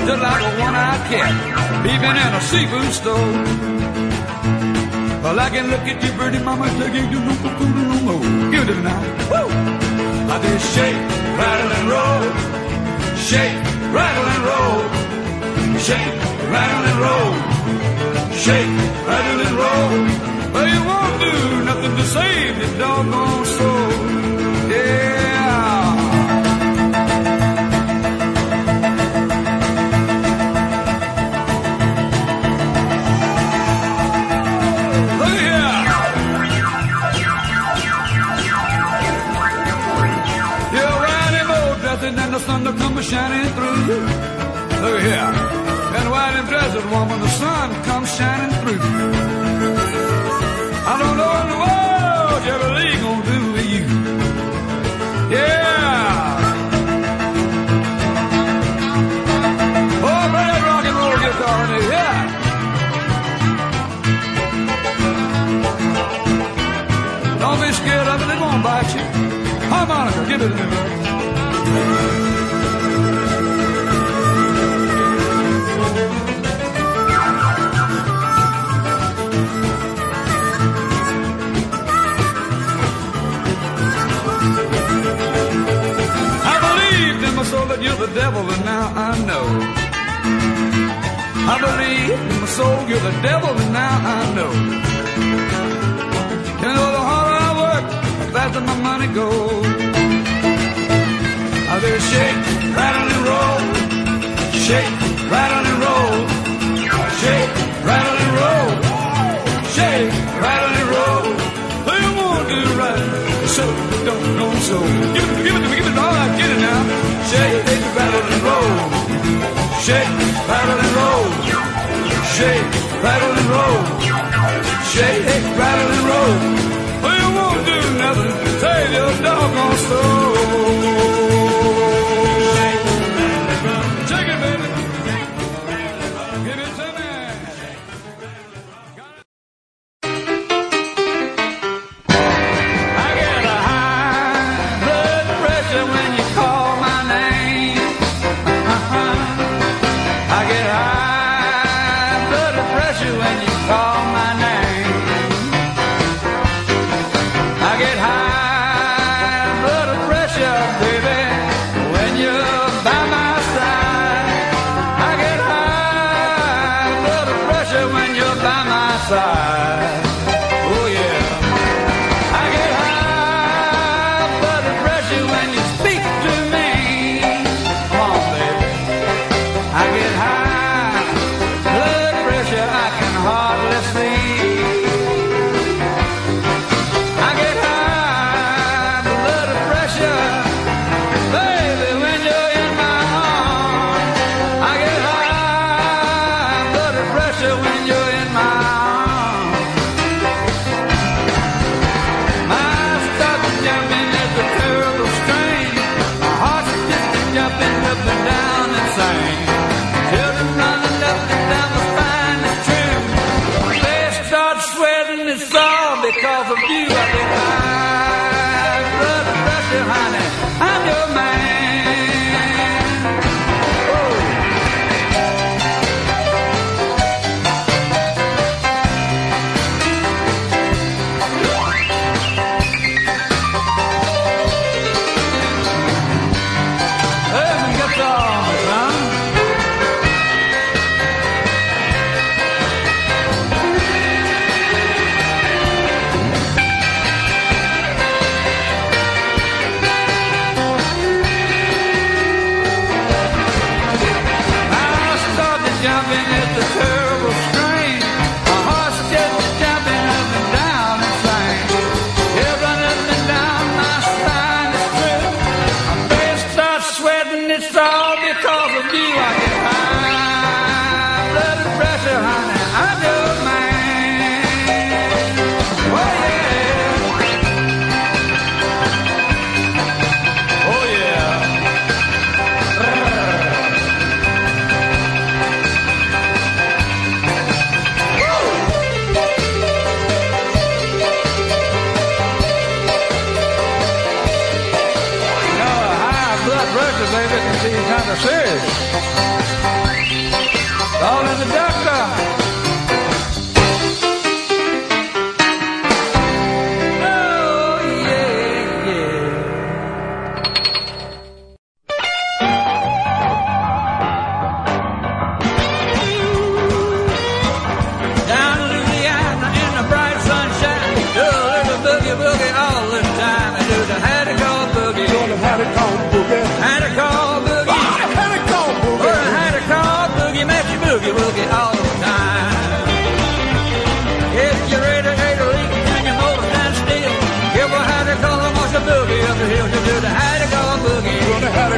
Just like a one-eyed cat peeping in a seafood store. Well, I can look at you, pretty mama, take you to no more. Give it. Woo! I did shake, rattle, and roll. Shake, rattle, and roll. Shake, rattle, and roll. Shake, rattle, and roll. Well, you won't do nothing to save your doggone soul. Yeah. Come shining through. Look here. And white and dresses, woman, the sun comes shining through. I don't know in the world you really gonna do with you. Yeah. Oh, play that rock and roll guitar in there. Yeah. Don't be scared of it, it won't bite you. Harmonica, give it to me, soul that you're the devil, and now I know. I believe in my soul you're the devil, and now I know. You know the harder I work, the faster my money goes. I just shake, rattle and roll, shake, rattle and roll, shake, rattle and roll, shake, rattle and roll. They won't do right, so don't go so. Give it, give it to me, give it all I get it now. Shake, rattle and roll, shake, rattle and roll, shake, rattle and roll, shake, rattle and roll.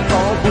Do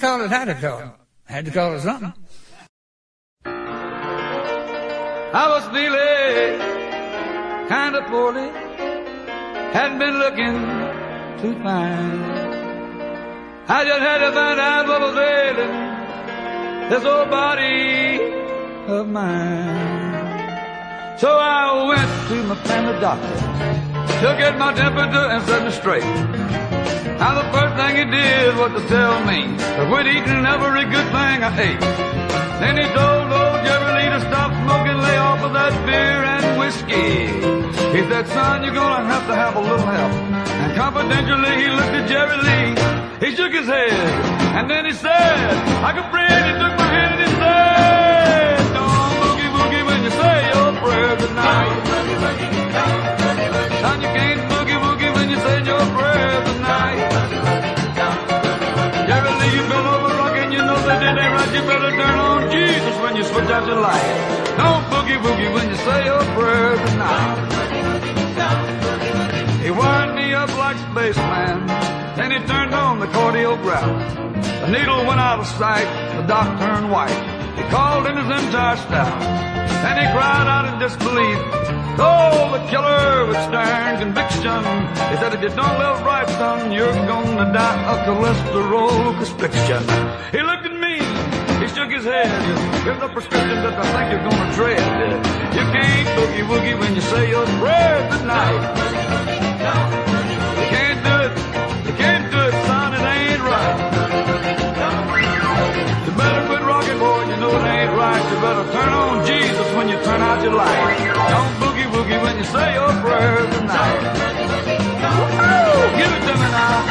call it, it. Had to call it something. I was feeling kind of poorly. Hadn't been looking too fine. I just had to find out what was ailing this old body of mine. So I went to my family doctor to get my temperature and set me straight. Now the first thing he did was to tell me to quit eating every good thing I ate. Then he told old Jerry Lee to stop smoking, lay off of that beer and whiskey. He said, son, you're gonna have to have a little help. And confidentially he looked at Jerry Lee. He shook his head, and then he said, I can breathe. He took my hand and he said, Don't boogie boogie when you say your prayer tonight. Son, you can't your prayer tonight. Jerry you've been over rocking, you know that it ain't right. You better turn on Jesus when you switch out your light. Don't boogie boogie when you say your prayer tonight. He wired me up like a spaceman, then he turned on the cardiogram. The needle went out of sight, the doc turned white. He called in his entire staff, and he cried out in disbelief. Oh, the killer with stern conviction. He said, if you don't live right, son, you're gonna die of cholesterol constriction. He looked at me, he shook his head. Here's a prescription that I think you're gonna dread. You can't boogie woogie when you say your prayers at night. You can't do it, you can't do it, son, it ain't right. You better quit rocking, boy, you know it ain't right. You better turn on Jesus when you turn out your light. Don't boogie when you say your prayers tonight. Woo! Give it to me now.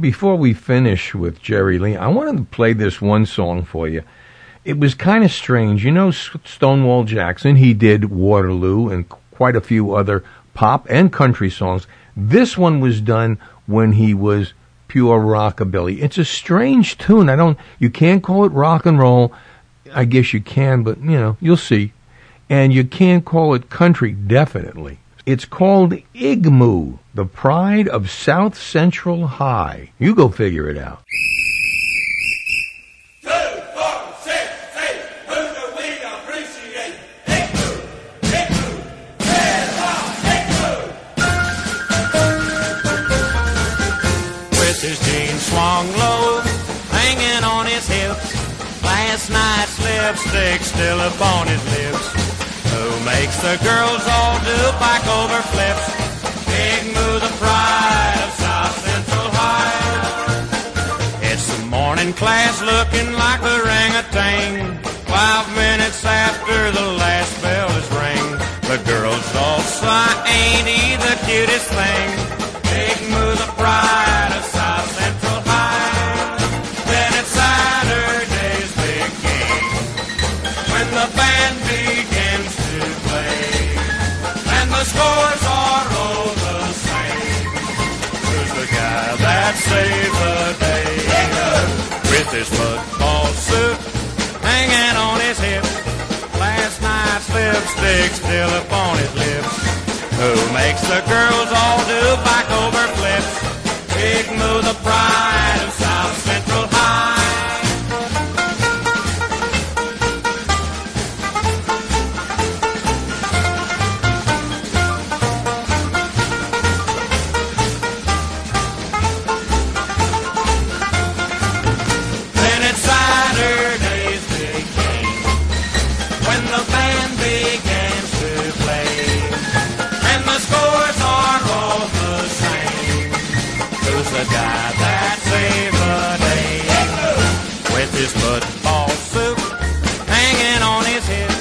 Before we finish with Jerry Lee, I wanted to play this one song for you. It was kind of strange. You know Stonewall Jackson, he did Waterloo and quite a few other pop and country songs. This one was done when he was pure rockabilly. It's a strange tune. I don't you can't call it rock and roll. I guess you can, but you know, you'll see. And you can't call it country definitely. It's called Big Moo, the pride of South Central High. You go figure it out. swung low, hanging on his hips. Last night's lipstick still upon his lips. Who makes the girls all do back over flips? Big Moo, the pride of South Central High. It's the morning class looking like a orangutan. Five minutes after the last bell is ring, the girls all sigh, ain't he the cutest thing? Big Moo, the pride saved the day? With his football suit hanging on his hip, last night's lipstick still upon his lips. Who makes the girls all do back over flips? Big Moo, the pride of the guy that saved the day with his football suit hanging on his hip?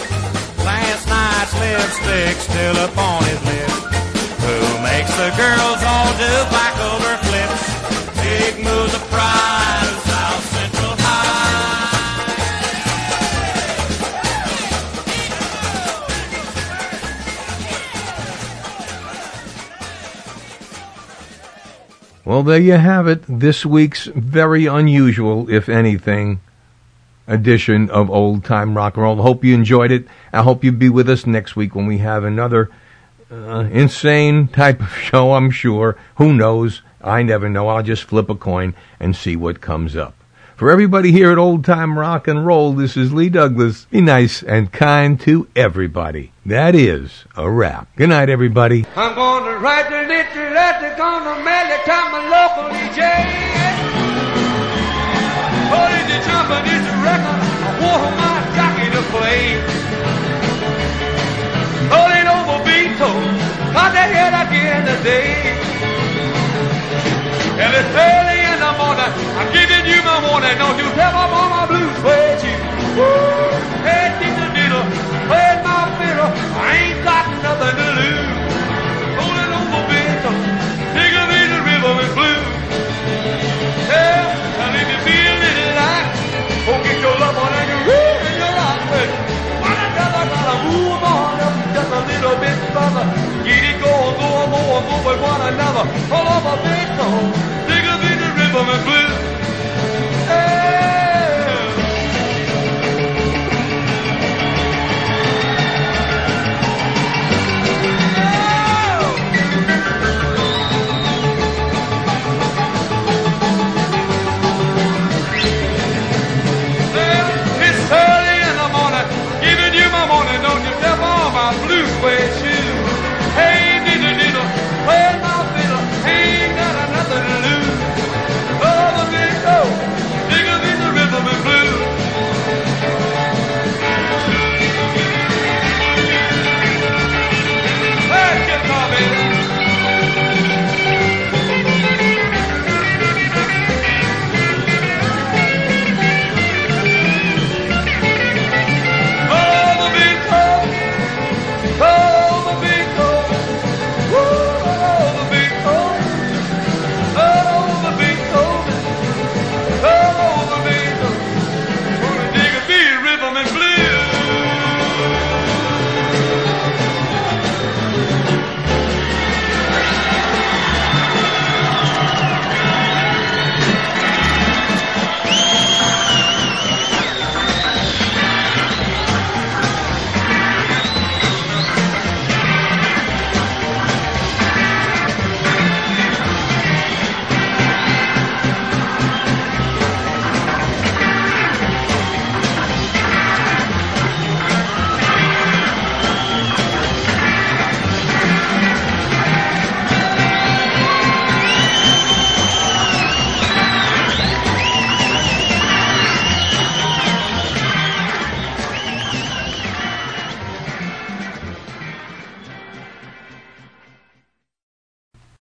Last night's lipstick still upon his lip. Who makes the girls all do back over flips? Big Moo, Well, there you have it. This week's very unusual, if anything, edition of Old Time Rock and Roll. Hope you enjoyed it. I hope you'll be with us next week when we have another uh, insane type of [LAUGHS] show, I'm sure. Who knows? I never know. I'll just flip a coin and see what comes up. For everybody here at Old Time Rock and Roll, this is Lee Douglas. Be nice and kind to everybody. That is a wrap. Good night, everybody. I'm gonna write the little letter, gonna mail it to my local DJ. It's a record, I my jockey to play. Oh, it over. And it's I'm I'm giving you my warning. Don't you ever blow my blues way too. Woo! Head in the middle, playing my fiddle. I ain't got nothing to lose. Rolling over bits of bigger than the river is blue. Yeah, and if you feel it like, go get your love on and you woo in your rock baby. One another gotta move on up just a little bit further. Get it going, go on, go on, go with one another. All over bits of bigger than People me foot.